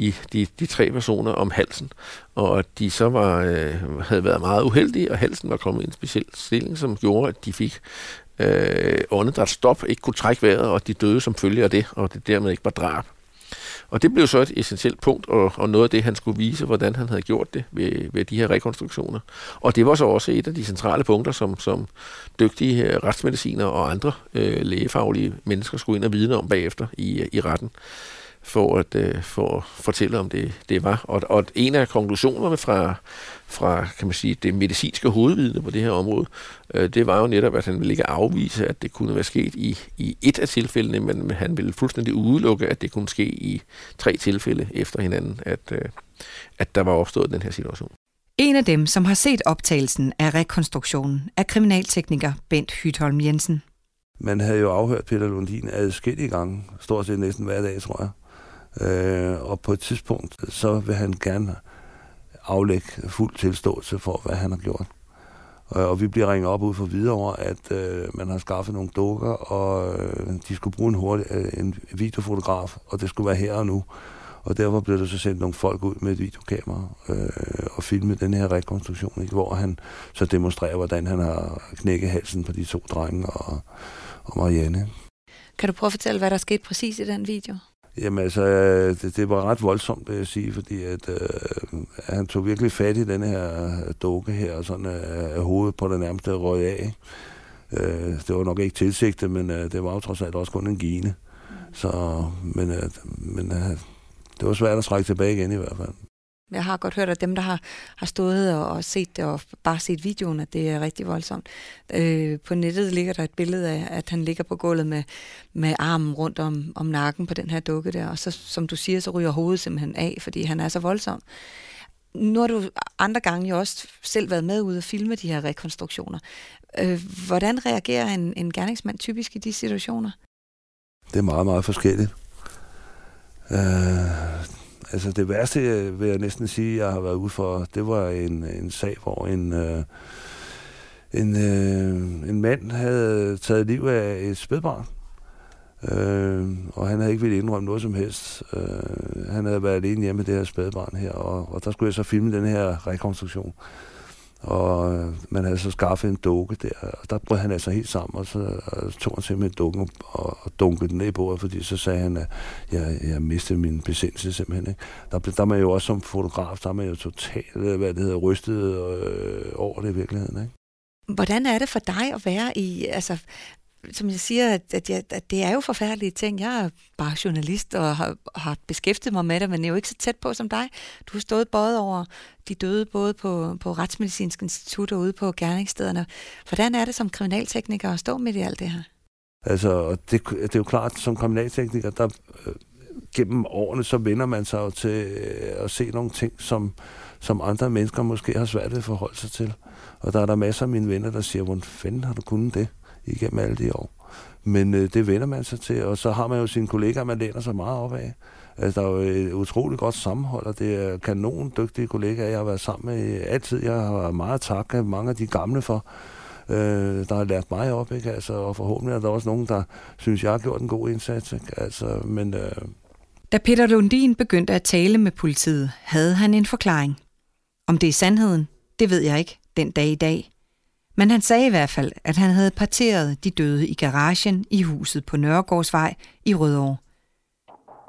de, de, de tre personer om halsen, og at de så var, øh, havde været meget uheldige, og halsen var kommet i en speciel stilling, som gjorde, at de fik øh, åndedrætsstop, ikke kunne trække vejret, og de døde som følge af det, og det dermed ikke var drab. Og det blev så et essentielt punkt, og, og noget af det, han skulle vise, hvordan han havde gjort det ved, ved de her rekonstruktioner. Og det var så også et af de centrale punkter, som, som dygtige øh, retsmediciner og andre øh, lægefaglige mennesker skulle ind og vidne om bagefter i, øh, i retten for at, øh, for at fortælle, om det, det var. Og, og en af konklusionerne fra, fra kan man sige, det medicinske hovedvidne på det her område, øh, det var jo netop, at han ville ikke afvise, at det kunne være sket i, i et af tilfældene, men han ville fuldstændig udelukke, at det kunne ske i tre tilfælde efter hinanden, at, øh, at der var opstået den her situation. En af dem, som har set optagelsen af rekonstruktionen, er kriminaltekniker Bent Hytholm Jensen. Man havde jo afhørt Peter Lundin adskillige gange, stort set næsten hver dag, tror jeg. Øh, og på et tidspunkt, så vil han gerne aflægge fuld tilståelse for, hvad han har gjort. Og, og vi bliver ringet op ud for videre, over, at øh, man har skaffet nogle dukker, og øh, de skulle bruge en, hurtig, øh, en videofotograf, og det skulle være her og nu. Og derfor blev der så sendt nogle folk ud med et videokamera øh, og filme den her rekonstruktion, ikke? hvor han så demonstrerer, hvordan han har knækket halsen på de to drenge og, og Marianne. Kan du prøve at fortælle, hvad der skete præcis i den video? Jamen altså, det, det var ret voldsomt, vil jeg sige, fordi at, øh, han tog virkelig fat i den her øh, dukke her, og sådan øh, hovedet på den nærmeste røg af. Øh, det var nok ikke tilsigtet, men øh, det var jo trods alt også kun en gine. Så, men øh, men øh, det var svært at trække tilbage igen i hvert fald. Jeg har godt hørt, at dem, der har, har stået og, og set det, og bare set videoen, at det er rigtig voldsomt. Øh, på nettet ligger der et billede af, at han ligger på gulvet med, med armen rundt om, om nakken på den her dukke der, og så, som du siger, så ryger hovedet simpelthen af, fordi han er så voldsom. Nu har du andre gange jo også selv været med ude og filme de her rekonstruktioner. Øh, hvordan reagerer en, en gerningsmand typisk i de situationer? Det er meget, meget forskelligt. Øh, altså det værste, øh, vil jeg næsten sige, jeg har været ude for, det var en, en sag, hvor en, øh, en, øh, en mand havde taget liv af et spædbarn. Øh, og han havde ikke ville indrømme noget som helst. Øh, han havde været alene hjemme med det her spædbarn her, og, og der skulle jeg så filme den her rekonstruktion. Og øh, man havde så skaffet en dukke der, og der brød han altså helt sammen, og så øh, og tog han simpelthen dukken og, og dunkede den ned i bordet, fordi så sagde han, at jeg, jeg mistede min besindelse simpelthen. Ikke? Der, der er man jo også som fotograf, der er man jo totalt, øh, hvad det hedder, rystet øh, over det i virkeligheden. Ikke? Hvordan er det for dig at være i, altså som jeg siger, at, at, jeg, at det er jo forfærdelige ting. Jeg er bare journalist og har, har beskæftiget mig med det, men jeg er jo ikke så tæt på som dig. Du har stået både over de døde, både på, på Retsmedicinsk Institut og ude på gerningsstederne. Hvordan er det som kriminaltekniker at stå midt i alt det her? Altså, det, det er jo klart, som kriminaltekniker, der øh, gennem årene, så vender man sig jo til øh, at se nogle ting, som, som andre mennesker måske har svært ved at forholde sig til. Og der er der masser af mine venner, der siger, hvordan fanden har du kunnet det? Igennem alle de år. Men øh, det vender man sig til, og så har man jo sine kollegaer, man læner sig meget op af. Altså, der er jo et utroligt godt sammenhold, og det er kanon dygtige kollegaer, jeg har været sammen med altid. Jeg har meget tak af mange af de gamle for, øh, der har lært mig op, ikke? Altså, og forhåbentlig er der også nogen, der synes, jeg har gjort en god indsats. Ikke? Altså, men, øh... Da Peter Lundin begyndte at tale med politiet, havde han en forklaring. Om det er sandheden, det ved jeg ikke den dag i dag. Men han sagde i hvert fald, at han havde parteret de døde i garagen i huset på Nørregårdsvej i Rødovre.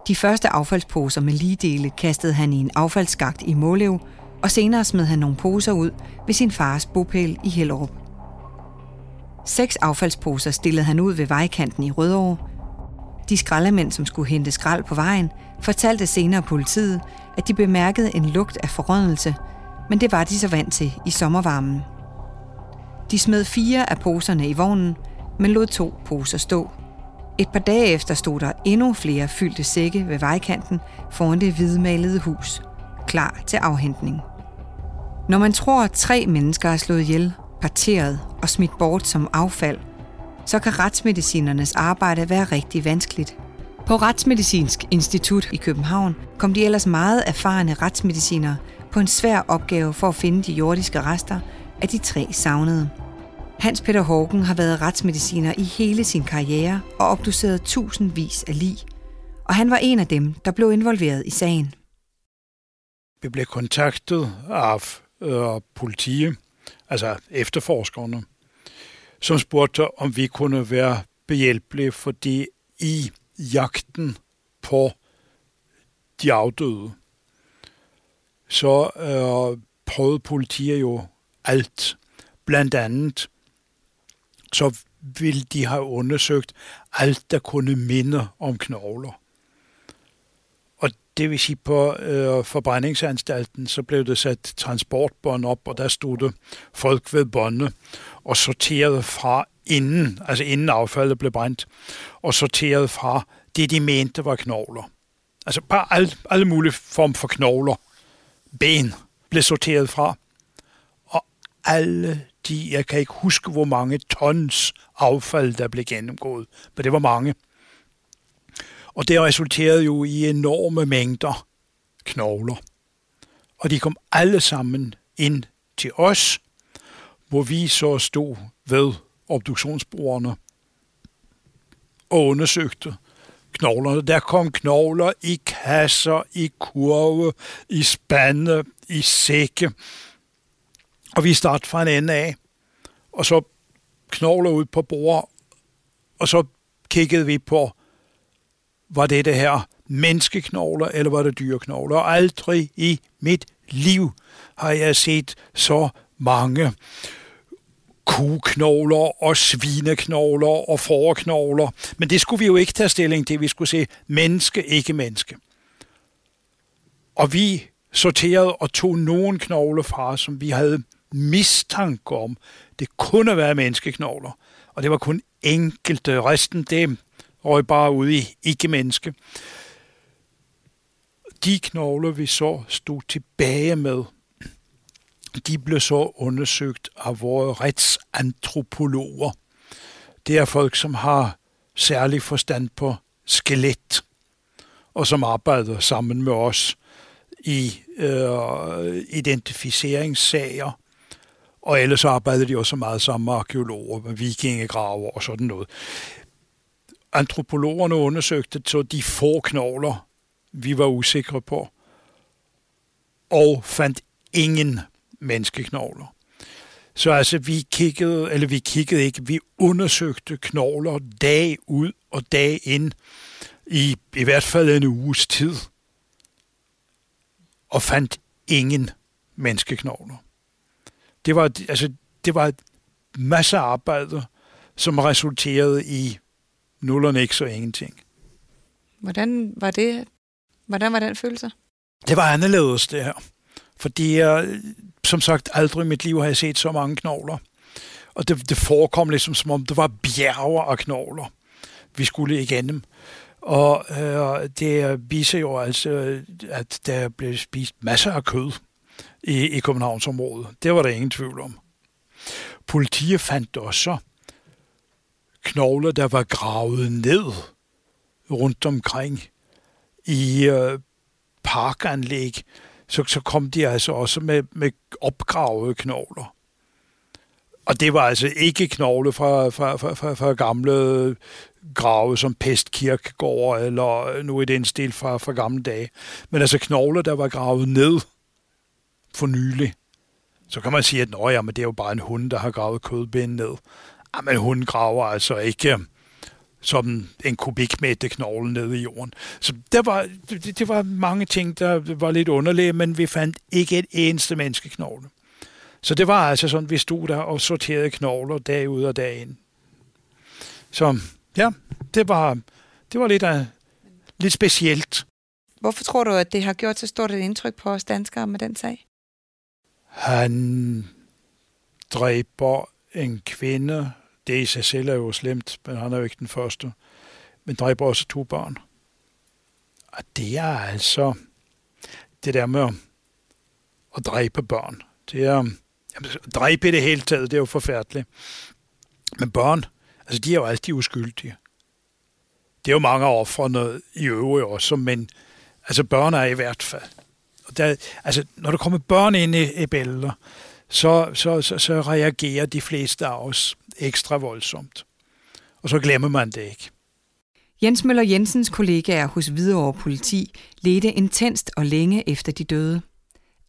De første affaldsposer med ligedele kastede han i en affaldsskagt i Målev, og senere smed han nogle poser ud ved sin fars bopæl i Hellerup. Seks affaldsposer stillede han ud ved vejkanten i Rødovre. De skraldemænd, som skulle hente skrald på vejen, fortalte senere politiet, at de bemærkede en lugt af forrådnelse, men det var de så vant til i sommervarmen. De smed fire af poserne i vognen, men lod to poser stå. Et par dage efter stod der endnu flere fyldte sække ved vejkanten foran det hvidmalede hus, klar til afhentning. Når man tror, at tre mennesker er slået ihjel, parteret og smidt bort som affald, så kan retsmedicinernes arbejde være rigtig vanskeligt. På Retsmedicinsk Institut i København kom de ellers meget erfarne retsmedicinere på en svær opgave for at finde de jordiske rester af de tre savnede. Hans Peter Hågen har været retsmediciner i hele sin karriere og obduceret tusindvis af lig. Og han var en af dem, der blev involveret i sagen. Vi blev kontaktet af øh, politiet, altså efterforskerne, som spurgte, om vi kunne være behjælpelige, fordi i jagten på de afdøde, så øh, prøvede politiet jo alt. Blandt andet så ville de have undersøgt alt, der kunne minde om knogler. Og det vil sige, på øh, forbrændingsanstalten, så blev det sat transportbånd op, og der stod det folk ved båndet og sorterede fra inden, altså inden affaldet blev brændt, og sorterede fra det, de mente var knogler. Altså bare alle, alle mulige form for knogler. Ben blev sorteret fra. Og alle de, jeg kan ikke huske, hvor mange tons affald, der blev gennemgået, men det var mange. Og det resulterede jo i enorme mængder knogler. Og de kom alle sammen ind til os, hvor vi så stod ved obduktionsbordene og undersøgte knoglerne. Der kom knogler i kasser, i kurve, i spande, i sække. Og vi startede fra en ende af, og så knogler ud på bordet, og så kiggede vi på, var det det her menneskeknogler, eller var det dyreknogler? Og aldrig i mit liv har jeg set så mange kugknogler og svineknogler og forknogler. Men det skulle vi jo ikke tage stilling til. Vi skulle se menneske, ikke menneske. Og vi sorterede og tog nogle knogler fra, som vi havde mistanke om. Det kunne være menneskeknogler. Og det var kun enkelte. Øh, resten, det røg bare ud i ikke-menneske. De knogler, vi så stod tilbage med, de blev så undersøgt af vores retsantropologer. Det er folk, som har særlig forstand på skelet, og som arbejder sammen med os i øh, identificeringssager. Og ellers arbejdede de også meget sammen med arkeologer, med vikingegraver og sådan noget. Antropologerne undersøgte så de få knogler, vi var usikre på, og fandt ingen menneskeknogler. Så altså, vi kiggede, eller vi kiggede ikke, vi undersøgte knogler dag ud og dag ind, i, i hvert fald en uges tid, og fandt ingen menneskeknogler. Det var, altså, det var masser af arbejde, som resulterede i nullerne ikke så ingenting. Hvordan var det? Hvordan var den følelse? Det var anderledes, det her. Fordi jeg, som sagt, aldrig i mit liv har jeg set så mange knogler. Og det, det forekom ligesom, som om det var bjerger af knogler, vi skulle igennem. Og øh, det viser jo altså, at der blev spist masser af kød i, i Københavnsområdet. Det var der ingen tvivl om. Politiet fandt også knogler, der var gravet ned rundt omkring i øh, parkanlæg, så, så kom de altså også med, med opgravede knogler. Og det var altså ikke knogle fra, fra, fra, fra, fra gamle grave som Pestkirkegård eller nu i den stil fra, fra gamle dage. Men altså knogler, der var gravet ned for nylig. Så kan man sige, at Nå, ja, men det er jo bare en hund, der har gravet kødben ned. Ja, men hunden graver altså ikke øhm, som en kubikmeter knogle nede i jorden. Så der var, det, det var mange ting, der var lidt underlige, men vi fandt ikke et eneste menneskeknogle. Så det var altså sådan, vi stod der og sorterede knogler dag ud og dag ind. Så ja, det var, det var lidt, af, lidt specielt. Hvorfor tror du, at det har gjort så stort et indtryk på os danskere med den sag? Han dræber en kvinde, det i sig selv er jo slemt, men han er jo ikke den første. Men dræber også to børn. Og det er altså det der med at dræbe børn. Det er, jamen, dræbe i det hele taget, det er jo forfærdeligt. Men børn, altså de er jo altid uskyldige. Det er jo mange af offrene i øvrigt også, men altså børn er i hvert fald. Og der, altså, når der kommer børn ind i, i billeder, så, så, så, så reagerer de fleste af os ekstra voldsomt. Og så glemmer man det ikke. Jens Møller Jensens kollegaer hos Hvidovre Politi ledte intenst og længe efter de døde.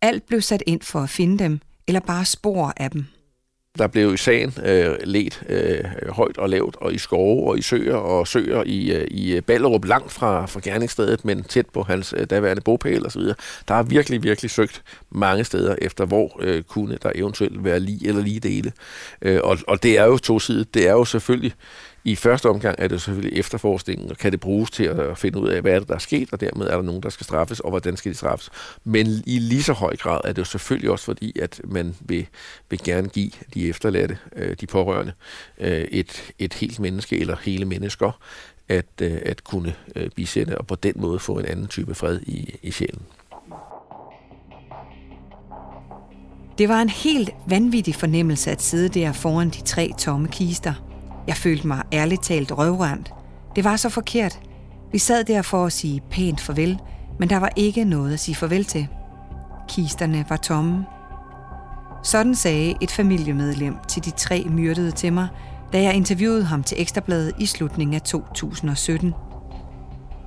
Alt blev sat ind for at finde dem, eller bare spor af dem. Der blev i sagen øh, let øh, højt og lavt, og i skove og i søer og søer i, øh, i Ballerup, langt fra, fra gerningsstedet, men tæt på hans øh, daværende bopæl osv. Der er virkelig, virkelig søgt mange steder efter, hvor øh, kunne der eventuelt være lige eller lige dele. Øh, og, og det er jo to sider. Det er jo selvfølgelig i første omgang er det selvfølgelig efterforskningen, og kan det bruges til at finde ud af, hvad er det, der er sket, og dermed er der nogen, der skal straffes, og hvordan skal de straffes. Men i lige så høj grad er det jo selvfølgelig også fordi, at man vil, vil gerne give de efterladte, øh, de pårørende, øh, et, et helt menneske eller hele mennesker, at, øh, at kunne øh, bisætte, og på den måde få en anden type fred i, i sjælen. Det var en helt vanvittig fornemmelse at sidde der foran de tre tomme kister – jeg følte mig ærligt talt røvrendt. Det var så forkert. Vi sad der for at sige pænt farvel, men der var ikke noget at sige farvel til. Kisterne var tomme. Sådan sagde et familiemedlem til de tre myrdede til mig, da jeg interviewede ham til Ekstrabladet i slutningen af 2017.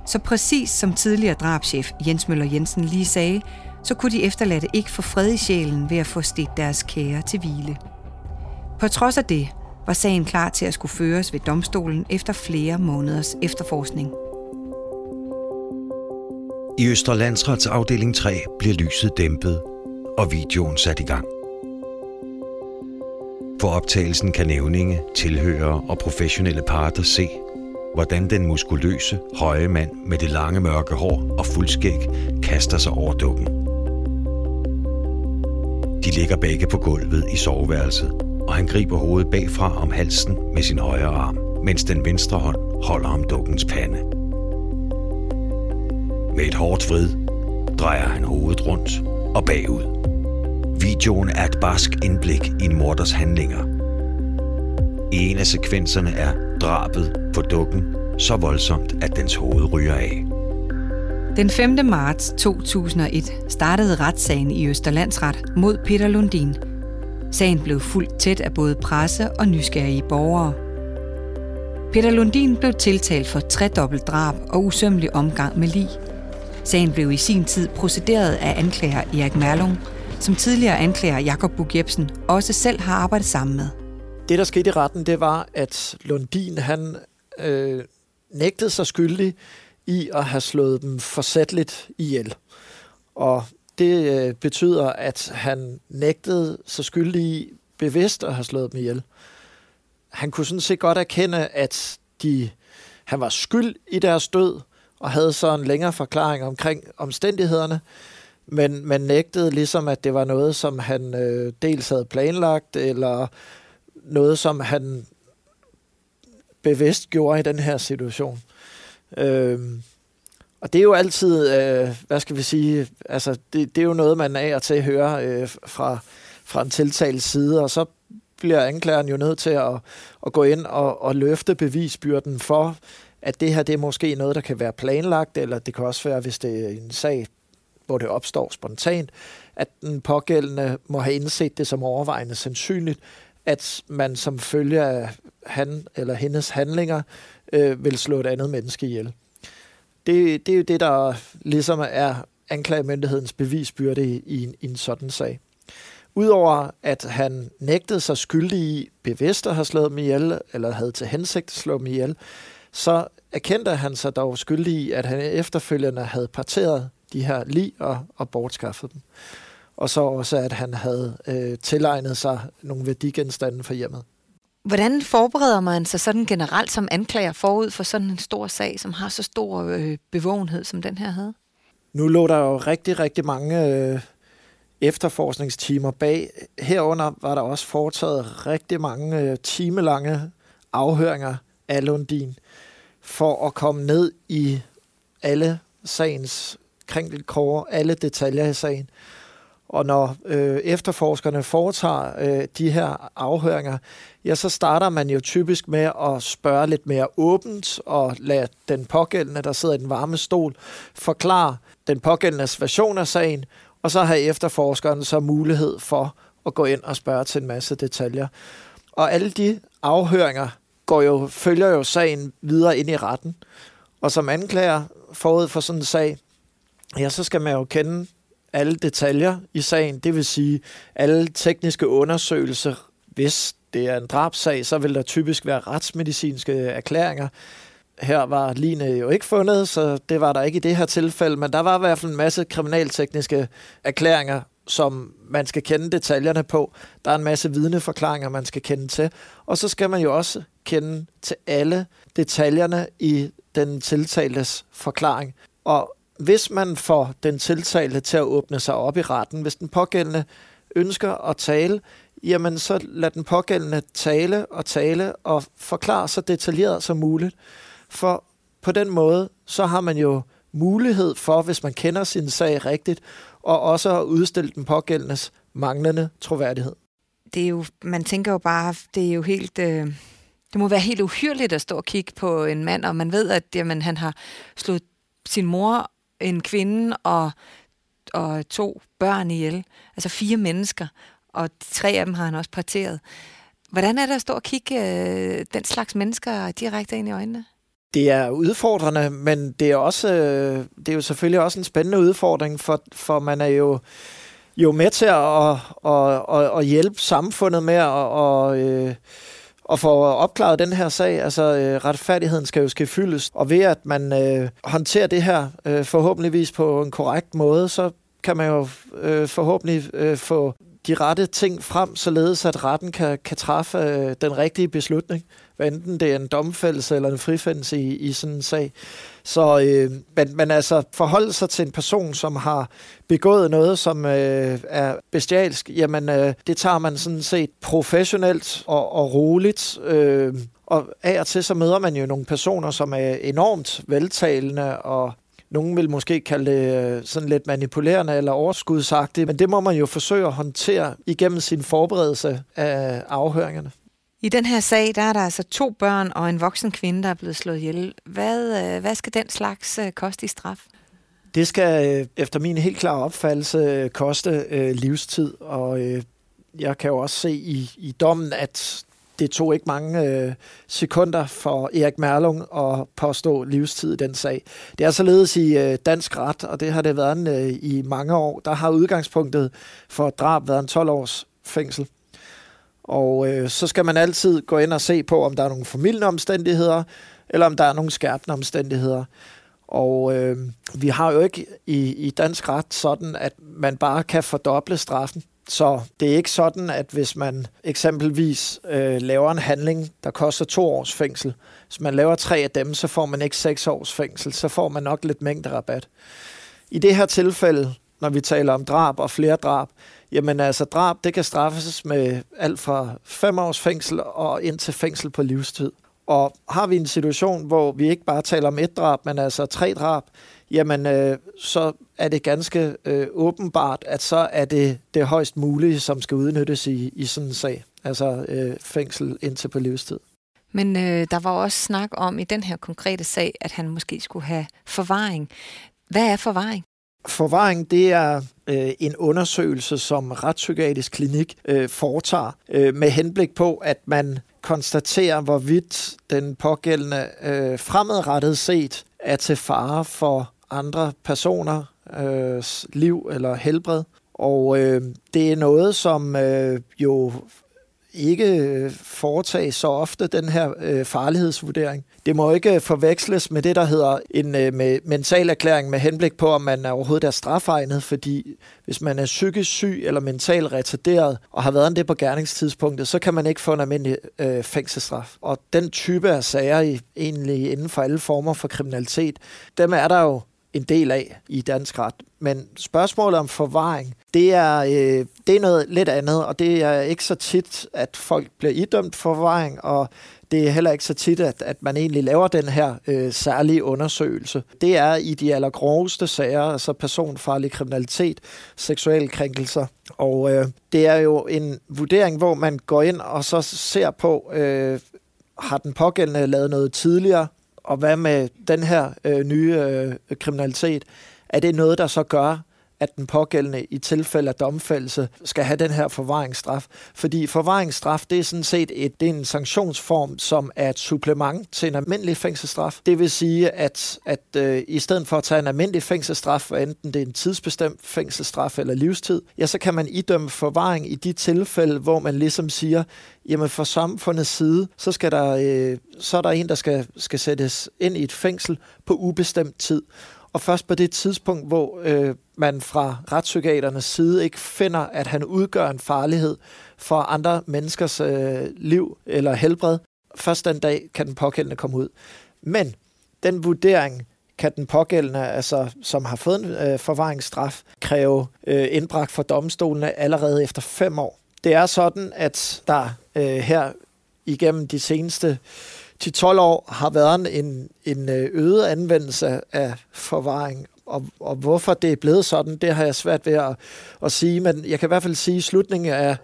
Så præcis som tidligere drabschef Jens Møller Jensen lige sagde, så kunne de efterladte ikke få fred i sjælen ved at få stedt deres kære til hvile. På trods af det var sagen klar til at skulle føres ved domstolen efter flere måneders efterforskning. I Østerlandsrets afdeling 3 bliver lyset dæmpet og videoen sat i gang. For optagelsen kan nævninge, tilhørere og professionelle parter se, hvordan den muskuløse, høje mand med det lange mørke hår og fuldskæg kaster sig over dukken. De ligger begge på gulvet i soveværelset, og han griber hovedet bagfra om halsen med sin højre arm, mens den venstre hånd holder om dukkens pande. Med et hårdt vrid drejer han hovedet rundt og bagud. Videoen er et barsk indblik i en morders handlinger. I en af sekvenserne er drabet på dukken så voldsomt, at dens hoved ryger af. Den 5. marts 2001 startede retssagen i Østerlandsret mod Peter Lundin. Sagen blev fuldt tæt af både presse og nysgerrige borgere. Peter Lundin blev tiltalt for tredobbelt drab og usømmelig omgang med lig. Sagen blev i sin tid procederet af anklager Erik Merlung, som tidligere anklager Jakob Bug Jebsen også selv har arbejdet sammen med. Det, der skete i retten, det var, at Lundin han øh, nægtede sig skyldig i at have slået dem forsætteligt ihjel. Og det øh, betyder, at han nægtede så skyldig bevidst at have slået dem ihjel. Han kunne sådan set godt erkende, at de, han var skyld i deres død, og havde så en længere forklaring omkring omstændighederne, men man nægtede ligesom, at det var noget, som han øh, dels havde planlagt, eller noget, som han bevidst gjorde i den her situation. Øh, og det er jo altid, øh, hvad skal vi sige, altså det, det er jo noget, man af og til hører øh, fra, fra en tiltalt side, og så bliver anklageren jo nødt til at, at gå ind og, og løfte bevisbyrden for, at det her det er måske noget, der kan være planlagt, eller det kan også være, hvis det er en sag, hvor det opstår spontant, at den pågældende må have indset det som overvejende sandsynligt, at man som følge af han eller hendes handlinger øh, vil slå et andet menneske ihjel. Det, det er jo det, der ligesom er anklagemyndighedens bevisbyrde i, i, en, i en sådan sag. Udover at han nægtede sig skyldig i bevidst at have slået dem ihjel, eller havde til hensigt at slå dem ihjel, så erkendte han sig dog skyldig i, at han efterfølgende havde parteret de her lig og, og bortskaffet dem. Og så også, at han havde øh, tilegnet sig nogle værdigenstande for hjemmet. Hvordan forbereder man sig sådan generelt som anklager forud for sådan en stor sag, som har så stor øh, bevågenhed, som den her havde? Nu lå der jo rigtig, rigtig mange øh, efterforskningstimer bag. Herunder var der også foretaget rigtig mange øh, timelange afhøringer af Lundin for at komme ned i alle sagens kringelkår, alle detaljer i sagen. Og når øh, efterforskerne foretager øh, de her afhøringer, ja, så starter man jo typisk med at spørge lidt mere åbent og lade den pågældende, der sidder i den varme stol, forklare den pågældendes version af sagen, og så har efterforskeren så mulighed for at gå ind og spørge til en masse detaljer. Og alle de afhøringer går jo, følger jo sagen videre ind i retten. Og som anklager forud for sådan en sag, ja, så skal man jo kende alle detaljer i sagen, det vil sige alle tekniske undersøgelser. Hvis det er en drabsag, så vil der typisk være retsmedicinske erklæringer. Her var Line jo ikke fundet, så det var der ikke i det her tilfælde, men der var i hvert fald en masse kriminaltekniske erklæringer, som man skal kende detaljerne på. Der er en masse vidneforklaringer, man skal kende til. Og så skal man jo også kende til alle detaljerne i den tiltaltes forklaring. Og hvis man får den tiltalte til at åbne sig op i retten, hvis den pågældende ønsker at tale, jamen så lad den pågældende tale og tale og forklare så detaljeret som muligt. For på den måde, så har man jo mulighed for, hvis man kender sin sag rigtigt, og også at udstille den pågældendes manglende troværdighed. Det er jo, man tænker jo bare, det er jo helt, øh, det må være helt uhyrligt at stå og kigge på en mand, og man ved, at jamen, han har slået sin mor en kvinde og, og to børn ihjel. Altså fire mennesker, og tre af dem har han også parteret. Hvordan er det at stå og kigge øh, den slags mennesker direkte ind i øjnene? Det er udfordrende, men det er, også, øh, det er jo selvfølgelig også en spændende udfordring, for, for man er jo, jo med til at, at, at, at hjælpe samfundet med at, at, øh, og at få opklaret den her sag. Altså, øh, retfærdigheden skal jo ske fyldes, og ved at man øh, håndterer det her øh, forhåbentligvis på en korrekt måde, så kan man jo øh, forhåbentlig øh, få de rette ting frem, således at retten kan, kan træffe øh, den rigtige beslutning, hvad enten det er en domfældelse eller en frifindelse i, i sådan en sag. Så øh, men, men altså forholde sig til en person, som har begået noget, som øh, er bestialsk, jamen øh, det tager man sådan set professionelt og, og roligt. Øh, og af og til så møder man jo nogle personer, som er enormt veltalende og nogen vil måske kalde det øh, sådan lidt manipulerende eller overskudsagtigt, men det må man jo forsøge at håndtere igennem sin forberedelse af afhøringerne. I den her sag, der er der altså to børn og en voksen kvinde, der er blevet slået ihjel. Hvad, øh, hvad skal den slags øh, koste i straf? Det skal øh, efter min helt klare opfattelse koste øh, livstid, og øh, jeg kan jo også se i, i dommen, at det tog ikke mange øh, sekunder for Erik Merlung at påstå livstid i den sag. Det er således i øh, dansk ret, og det har det været øh, i mange år. Der har udgangspunktet for drab været en 12 års fængsel. Og øh, så skal man altid gå ind og se på, om der er nogle formidlende omstændigheder, eller om der er nogle skærpende omstændigheder. Og øh, vi har jo ikke i, i dansk ret sådan, at man bare kan fordoble straffen. Så det er ikke sådan, at hvis man eksempelvis øh, laver en handling, der koster to års fængsel, hvis man laver tre af dem, så får man ikke seks års fængsel, så får man nok lidt mængde rabat. I det her tilfælde, når vi taler om drab og flere drab, jamen altså drab, det kan straffes med alt fra fem års fængsel og ind til fængsel på livstid. Og har vi en situation, hvor vi ikke bare taler om et drab, men altså tre drab, jamen øh, så er det ganske øh, åbenbart, at så er det det højst mulige, som skal udnyttes i, i sådan en sag. Altså øh, fængsel indtil på livstid. Men øh, der var også snak om i den her konkrete sag, at han måske skulle have forvaring. Hvad er forvaring? Forvaring, det er øh, en undersøgelse, som Retspsykiatrisk Klinik øh, foretager øh, med henblik på, at man konstaterer, hvorvidt den pågældende øh, fremadrettet set er til fare for andre personer, øh, liv eller helbred. Og øh, det er noget, som øh, jo ikke øh, foretages så ofte den her øh, farlighedsvurdering. Det må ikke øh, forveksles med det, der hedder en øh, med mental erklæring med henblik på, om man er overhovedet er strafegnet, fordi hvis man er psykisk syg eller mentalt retarderet og har været det på gerningstidspunktet, så kan man ikke få en almindelig øh, fængselsstraf. Og den type af sager, i, egentlig inden for alle former for kriminalitet, dem er der jo en del af i dansk ret. Men spørgsmålet om forvaring, det er, øh, det er noget lidt andet, og det er ikke så tit, at folk bliver idømt forvaring, og det er heller ikke så tit, at, at man egentlig laver den her øh, særlige undersøgelse. Det er i de allergroveste sager, altså personfarlig kriminalitet, seksuelle krænkelser. Og øh, det er jo en vurdering, hvor man går ind og så ser på, øh, har den pågældende lavet noget tidligere, og hvad med den her øh, nye øh, kriminalitet? Er det noget, der så gør, at den pågældende i tilfælde af domfældelse skal have den her forvaringsstraf. Fordi forvaringsstraf, det er sådan set et, det er en sanktionsform, som er et supplement til en almindelig fængselsstraf. Det vil sige, at, at øh, i stedet for at tage en almindelig fængselsstraf, enten det er en tidsbestemt fængselsstraf eller livstid, ja, så kan man idømme forvaring i de tilfælde, hvor man ligesom siger, jamen for samfundets side, så, skal der, øh, så er der en, der skal, skal sættes ind i et fængsel på ubestemt tid og først på det tidspunkt, hvor øh, man fra retspsykiaternes side ikke finder, at han udgør en farlighed for andre menneskers øh, liv eller helbred, først den dag kan den pågældende komme ud. Men den vurdering kan den pågældende, altså, som har fået en øh, forvaringsstraf, kræve øh, indbragt for domstolene allerede efter fem år. Det er sådan, at der øh, her igennem de seneste 10-12 år har været en, en øh, øget anvendelse af forvaring. Og, og hvorfor det er blevet sådan, det har jeg svært ved at, at sige, men jeg kan i hvert fald sige, at i slutningen af,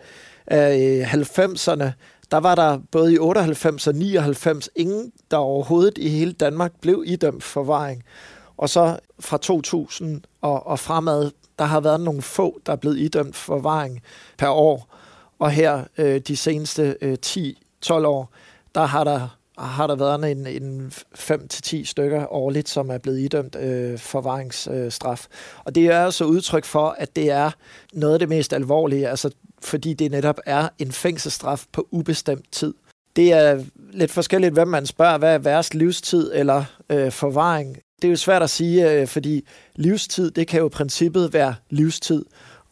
af øh, 90'erne, der var der både i 98 og 99 ingen, der overhovedet i hele Danmark blev idømt forvaring. Og så fra 2000 og, og fremad, der har været nogle få, der er blevet idømt forvaring per år. Og her øh, de seneste øh, 10-12 år, der har der har der været en, en 5-10 stykker årligt, som er blevet idømt øh, forvaringsstraf. Øh, og det er altså udtryk for, at det er noget af det mest alvorlige, altså fordi det netop er en fængselsstraf på ubestemt tid. Det er lidt forskelligt, hvem man spørger, hvad er værst livstid eller øh, forvaring. Det er jo svært at sige, øh, fordi livstid, det kan jo i princippet være livstid,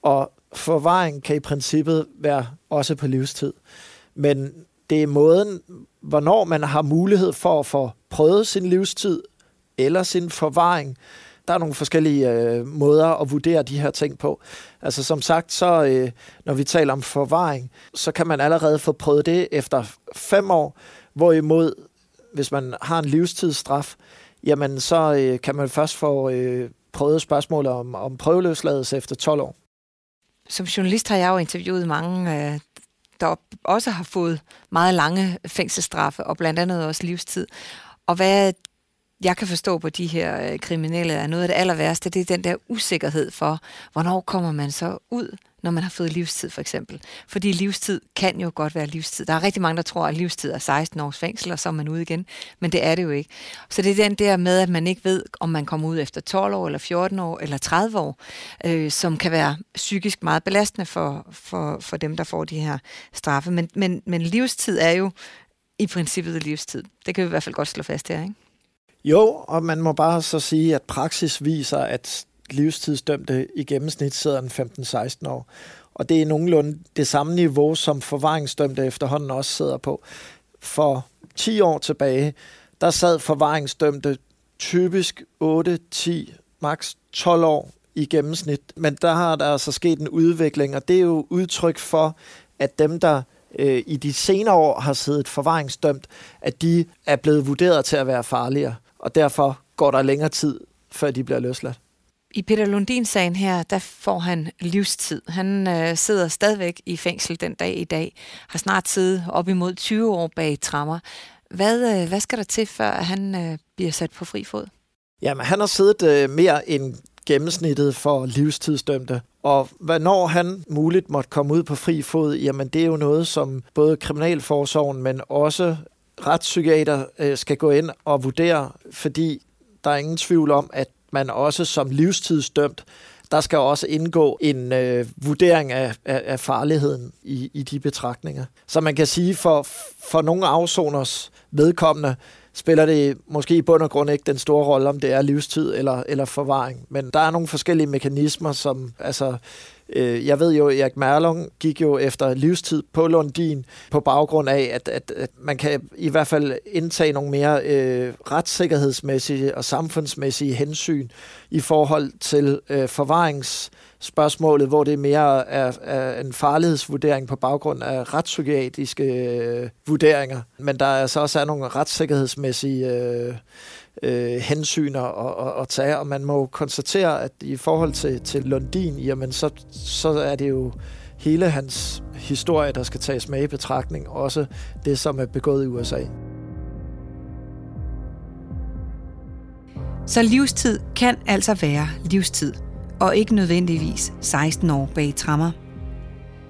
og forvaring kan i princippet være også på livstid. Men det er måden, hvornår man har mulighed for at få prøvet sin livstid eller sin forvaring. Der er nogle forskellige øh, måder at vurdere de her ting på. Altså som sagt, så øh, når vi taler om forvaring, så kan man allerede få prøvet det efter fem år, hvorimod hvis man har en livstidsstraf, jamen så øh, kan man først få øh, prøvet spørgsmålet om, om prøveløsladelse efter 12 år. Som journalist har jeg jo interviewet mange, øh, der også har fået meget lange fængselsstraffe, og blandt andet også livstid. Og hvad jeg kan forstå på de her øh, kriminelle, er noget af det aller værste, det er den der usikkerhed for, hvornår kommer man så ud, når man har fået livstid for eksempel. Fordi livstid kan jo godt være livstid. Der er rigtig mange, der tror, at livstid er 16 års fængsel, og så er man ude igen. Men det er det jo ikke. Så det er den der med, at man ikke ved, om man kommer ud efter 12 år, eller 14 år, eller 30 år, øh, som kan være psykisk meget belastende for, for, for dem, der får de her straffe. Men, men, men livstid er jo i princippet livstid. Det kan vi i hvert fald godt slå fast her, ikke? Jo, og man må bare så sige, at praksis viser, at livstidsdømte i gennemsnit sidder en 15-16 år. Og det er nogenlunde det samme niveau, som forvaringsdømte efterhånden også sidder på. For 10 år tilbage, der sad forvaringsdømte typisk 8, 10, maks 12 år i gennemsnit. Men der har der altså sket en udvikling, og det er jo udtryk for, at dem, der øh, i de senere år har siddet forvaringsdømt, at de er blevet vurderet til at være farligere og derfor går der længere tid, før de bliver løsladt. I Peter Lundin-sagen her, der får han livstid. Han øh, sidder stadigvæk i fængsel den dag i dag, har snart siddet op imod 20 år bag trammer. Hvad, øh, hvad skal der til, før han øh, bliver sat på fri fod? Jamen, han har siddet øh, mere end gennemsnittet for livstidsdømte. Og hvornår han muligt måtte komme ud på fri fod, jamen det er jo noget, som både Kriminalforsorgen, men også retspsykiater øh, skal gå ind og vurdere, fordi der er ingen tvivl om, at man også som livstidsdømt, der skal også indgå en øh, vurdering af, af, af farligheden i, i de betragtninger. Så man kan sige, for, for nogle afsoners vedkommende, spiller det måske i bund og grund ikke den store rolle, om det er livstid eller, eller forvaring. Men der er nogle forskellige mekanismer, som altså Øh, jeg ved jo, at Erik Merlung gik jo efter livstid på Lundin på baggrund af, at, at, at man kan i hvert fald indtage nogle mere øh, retssikkerhedsmæssige og samfundsmæssige hensyn i forhold til øh, forvarings spørgsmålet, hvor det mere er, er en farlighedsvurdering på baggrund af retspsykiatriske øh, vurderinger. Men der er så også er nogle retssikkerhedsmæssige øh, øh, hensyn at, at, at tage, og man må konstatere, at i forhold til, til Lundin, jamen så, så er det jo hele hans historie, der skal tages med i betragtning, også det, som er begået i USA. Så livstid kan altså være livstid, og ikke nødvendigvis 16 år bag trammer.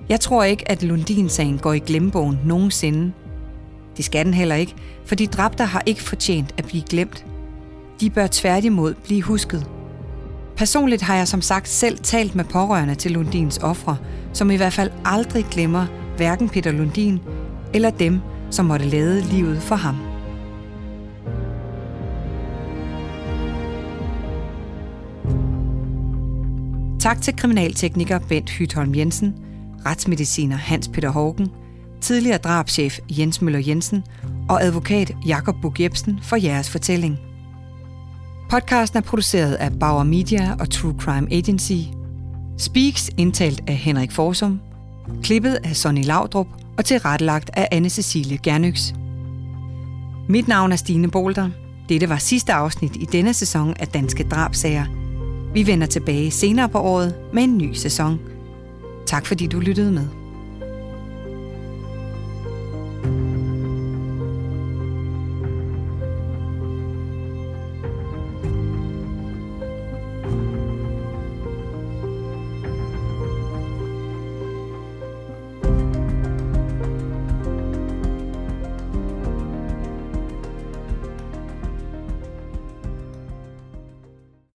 Jeg tror ikke, at Lundin-sagen går i glemmebogen nogensinde. Det skal den heller ikke, for de dræbte har ikke fortjent at blive glemt. De bør tværtimod blive husket. Personligt har jeg som sagt selv talt med pårørende til Lundins ofre, som i hvert fald aldrig glemmer hverken Peter Lundin eller dem, som måtte lade livet for ham. Tak til kriminaltekniker Bent Hytholm Jensen, retsmediciner Hans Peter Hågen, tidligere drabschef Jens Møller Jensen og advokat Jakob Bug Jebsen for jeres fortælling. Podcasten er produceret af Bauer Media og True Crime Agency. Speaks indtalt af Henrik Forsum. Klippet af Sonny Laudrup og tilrettelagt af anne Cecilie Gernøks. Mit navn er Stine Bolter. Dette var sidste afsnit i denne sæson af Danske Drabsager. Vi vender tilbage senere på året med en ny sæson. Tak fordi du lyttede med.